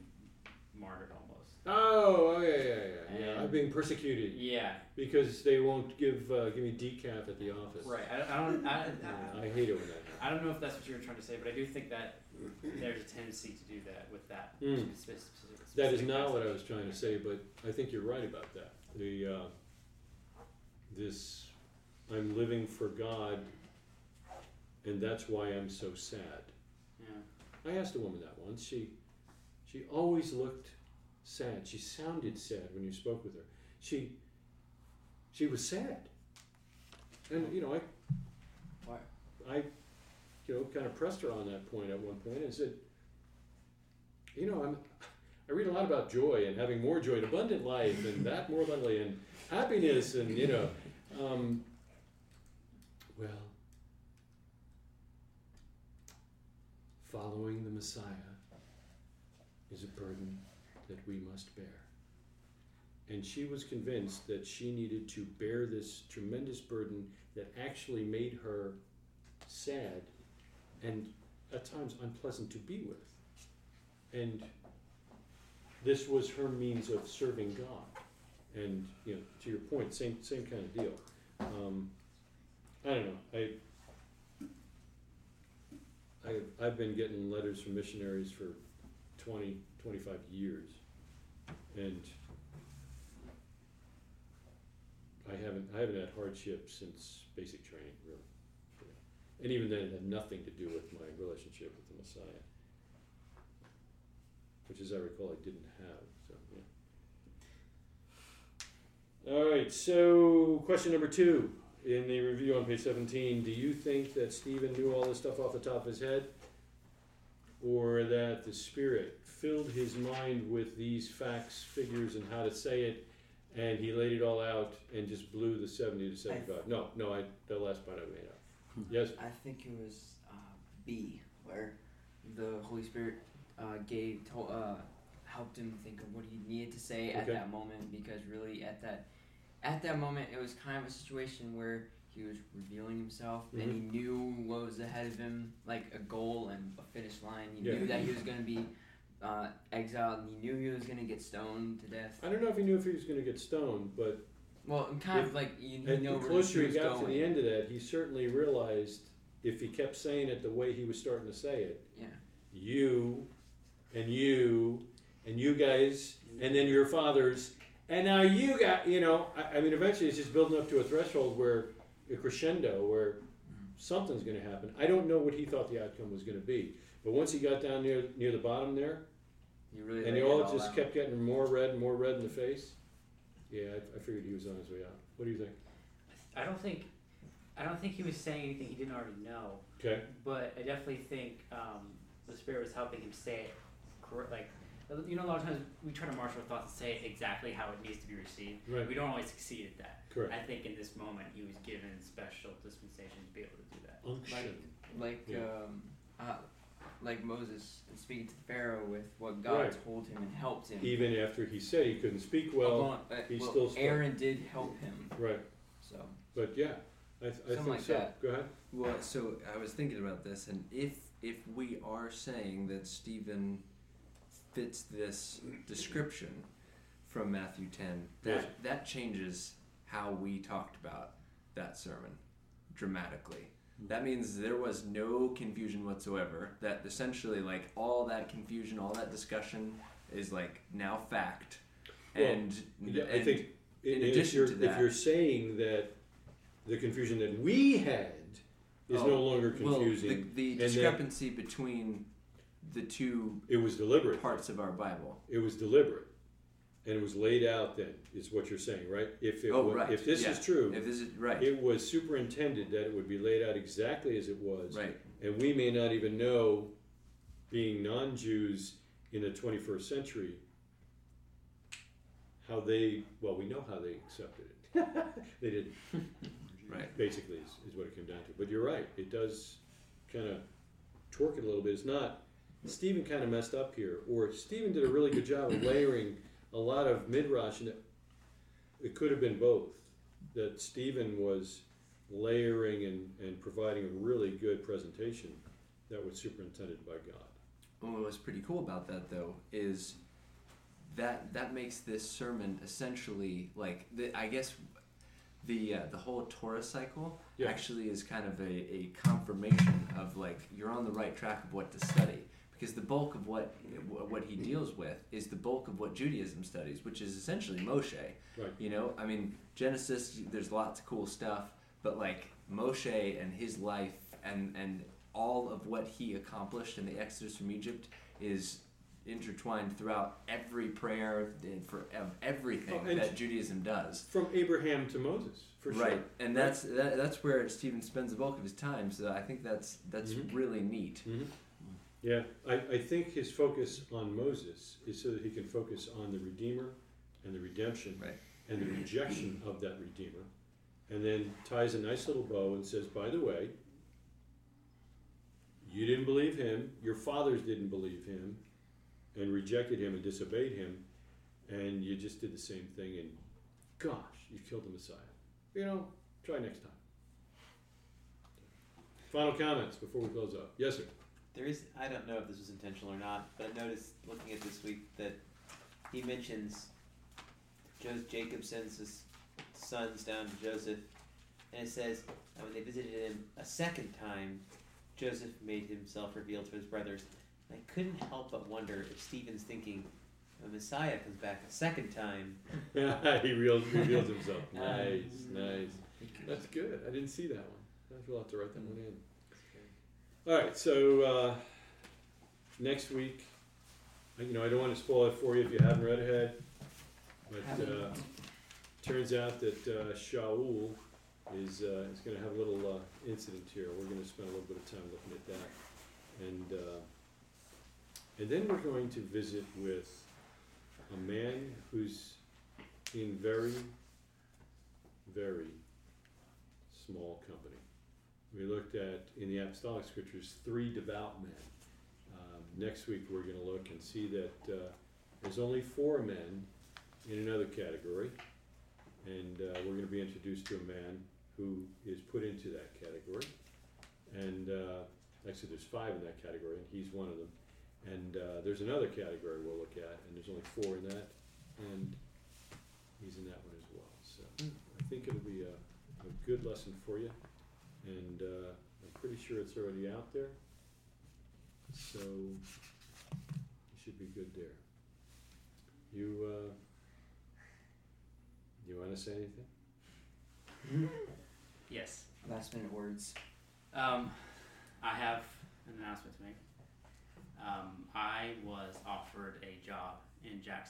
martyred almost. Oh, oh yeah, yeah, yeah, yeah. And- I'm being persecuted Yeah, because they won't give uh, give me decaf at the office. right. I, I don't. I, I, I hate it when that happens. I don't know if that's what you were trying to say, but I do think that there's a tendency to do that with that. Mm. spe- specific- That is specific not what I was trying to say, but I think you're right about that. The uh, this I'm living for God, and that's why I'm so sad. Yeah. I asked a woman that once. She she always looked sad. She sounded sad when you spoke with her. She she was sad. And you know, I Why? I you know, kind of pressed her on that point at one point and said, you know, I'm I read a lot about joy and having more joy, and abundant life, and that more abundantly, and happiness, and you know, um, well, following the Messiah is a burden that we must bear. And she was convinced that she needed to bear this tremendous burden that actually made her sad and at times unpleasant to be with. And this was her means of serving God. And you know, to your point, same same kind of deal. Um, I don't know. I I I've been getting letters from missionaries for 20, 25 years, and I haven't I haven't had hardship since basic training, really. And even then, it had nothing to do with my relationship with the Messiah, which, as I recall, I didn't have. So yeah. All right. So, question number two in the review on page seventeen: Do you think that Stephen knew all this stuff off the top of his head, or that the Spirit filled his mind with these facts, figures, and how to say it? and he laid it all out and just blew the 70 to 75. No, no, I the last part I made up. Yes. I think it was uh, B, where the Holy Spirit uh, gave to, uh, helped him think of what he needed to say at Okay. that moment because really at that at that moment it was kind of a situation where he was revealing himself and he Mm-hmm. knew what was ahead of him like a goal and a finish line he Yeah. knew that he was going to be uh, exiled and he knew he was going to get stoned to death I don't know if he knew if he was going to get stoned, but well and kind If- of like you, you know the closer he got to the end of that, he certainly realized if he kept saying it the way he was starting to say it, yeah. You and you and you guys and then your fathers and now you got you know I, I mean eventually it's just building up to a threshold where a crescendo where mm. something's going to happen. I don't know what he thought the outcome was going to be but once he got down near near the bottom there he really and they all all just out. kept getting more red and more red in the face yeah I, I figured he was on his way out what do you think I don't think I don't think he was saying anything he didn't already know, okay but I definitely think um, the spirit was helping him say it correct. Like you know, a lot of times we try to marshal our thoughts and say it exactly how it needs to be received. right We don't always succeed at that. correct I think in this moment he was given special dispensation to be able to do that. unction like Yeah. um, uh, like like Moses speaking to the Pharaoh with what God Right. told him and helped him. Even after he said he couldn't speak well, Along- uh, he well, still spoke. Aaron did help him. right? So But yeah, I, th- I Something think like so. that. Go ahead. Well, so I was thinking about this, and if if we are saying that Stephen fits this description from Matthew ten, that Yes. that changes how we talked about that sermon dramatically. That means there was no confusion whatsoever. That essentially, like all that confusion, all that discussion, is like now fact. Well, and Yeah, I and- think in addition you're, to if you're saying that the confusion that we had is Oh, no longer well, confusing, the, the that- discrepancy between the two it was deliberate. parts of our Bible. It was deliberate, and it was laid out. Then is what you're saying, right? If it Oh, right, if this yeah. is true, If this is right, it was superintended that it would be laid out exactly as it was, right. and we may not even know, being non-Jews in the 21st century, how they well we know how they accepted it. (laughs) they didn't. Right. Basically, is, is what it came down to. But you're right. It does kind of torque it a little bit. It's not. Stephen kind of messed up here, or Stephen did a really good job of layering a lot of midrash, and it, it could have been both. That Stephen was layering and, and providing a really good presentation that was superintended by God. Well, what's pretty cool about that though is that that makes this sermon essentially like the, I guess the uh, the whole Torah cycle Yeah. actually is kind of a, a confirmation of like you're on the right track of what to study because the bulk of what what he deals with is the bulk of what Judaism studies, which is essentially Moshe. Right. You know, I mean Genesis. There's lots of cool stuff, but like Moshe and his life and and all of what he accomplished in the Exodus from Egypt is intertwined throughout every prayer and for of everything Oh, that Judaism does. From Abraham to Moses, for right, sure. Right, and that's that, that's where Stephen spends the bulk of his time. So I think that's that's Mhm. really neat. hmm Yeah, I, I think his focus on Moses is so that he can focus on the Redeemer and the redemption Right. and the rejection of that Redeemer, and then ties a nice little bow and says, by the way, you didn't believe him, your fathers didn't believe him, and rejected him and disobeyed him, and you just did the same thing, and gosh, you killed the Messiah. You know, try next time. Final comments before we close up. Yes, sir. There is, I don't know if this was intentional or not, but I noticed looking at this week that he mentions Joseph, Jacob sends his sons down to Joseph, and it says, and when they visited him a second time, Joseph made himself revealed to his brothers. And I couldn't help but wonder if Stephen's thinking, the Messiah comes back a second time. (laughs) he reveals, reveals himself. (laughs) Um, nice, nice. That's good. I didn't see that one. I will have to write that one in. All right, so uh, next week, I- you know, I don't want to spoil it for you if you haven't read ahead, but uh, turns out that uh, Shaul is uh, is going to have a little uh, incident here. We're going to spend a little bit of time looking at that, and uh, and then we're going to visit with a man who's in very, very small company. We looked at, in the apostolic scriptures, three devout men. Um, next week, we're going to look and see that uh, there's only four men in another category. And uh, we're going to be introduced to a man who is put into that category. And uh, actually, there's five in that category, and he's one of them. And uh, there's another category we'll look at, and there's only four in that, and he's in that one as well. So I think it'll be a, a good lesson for you, and uh, I'm pretty sure it's already out there. So you should be good there. You uh, you want to say anything? (laughs) Yes. Last minute words. Um, I have an announcement to make. Um, I was offered a job in Jackson.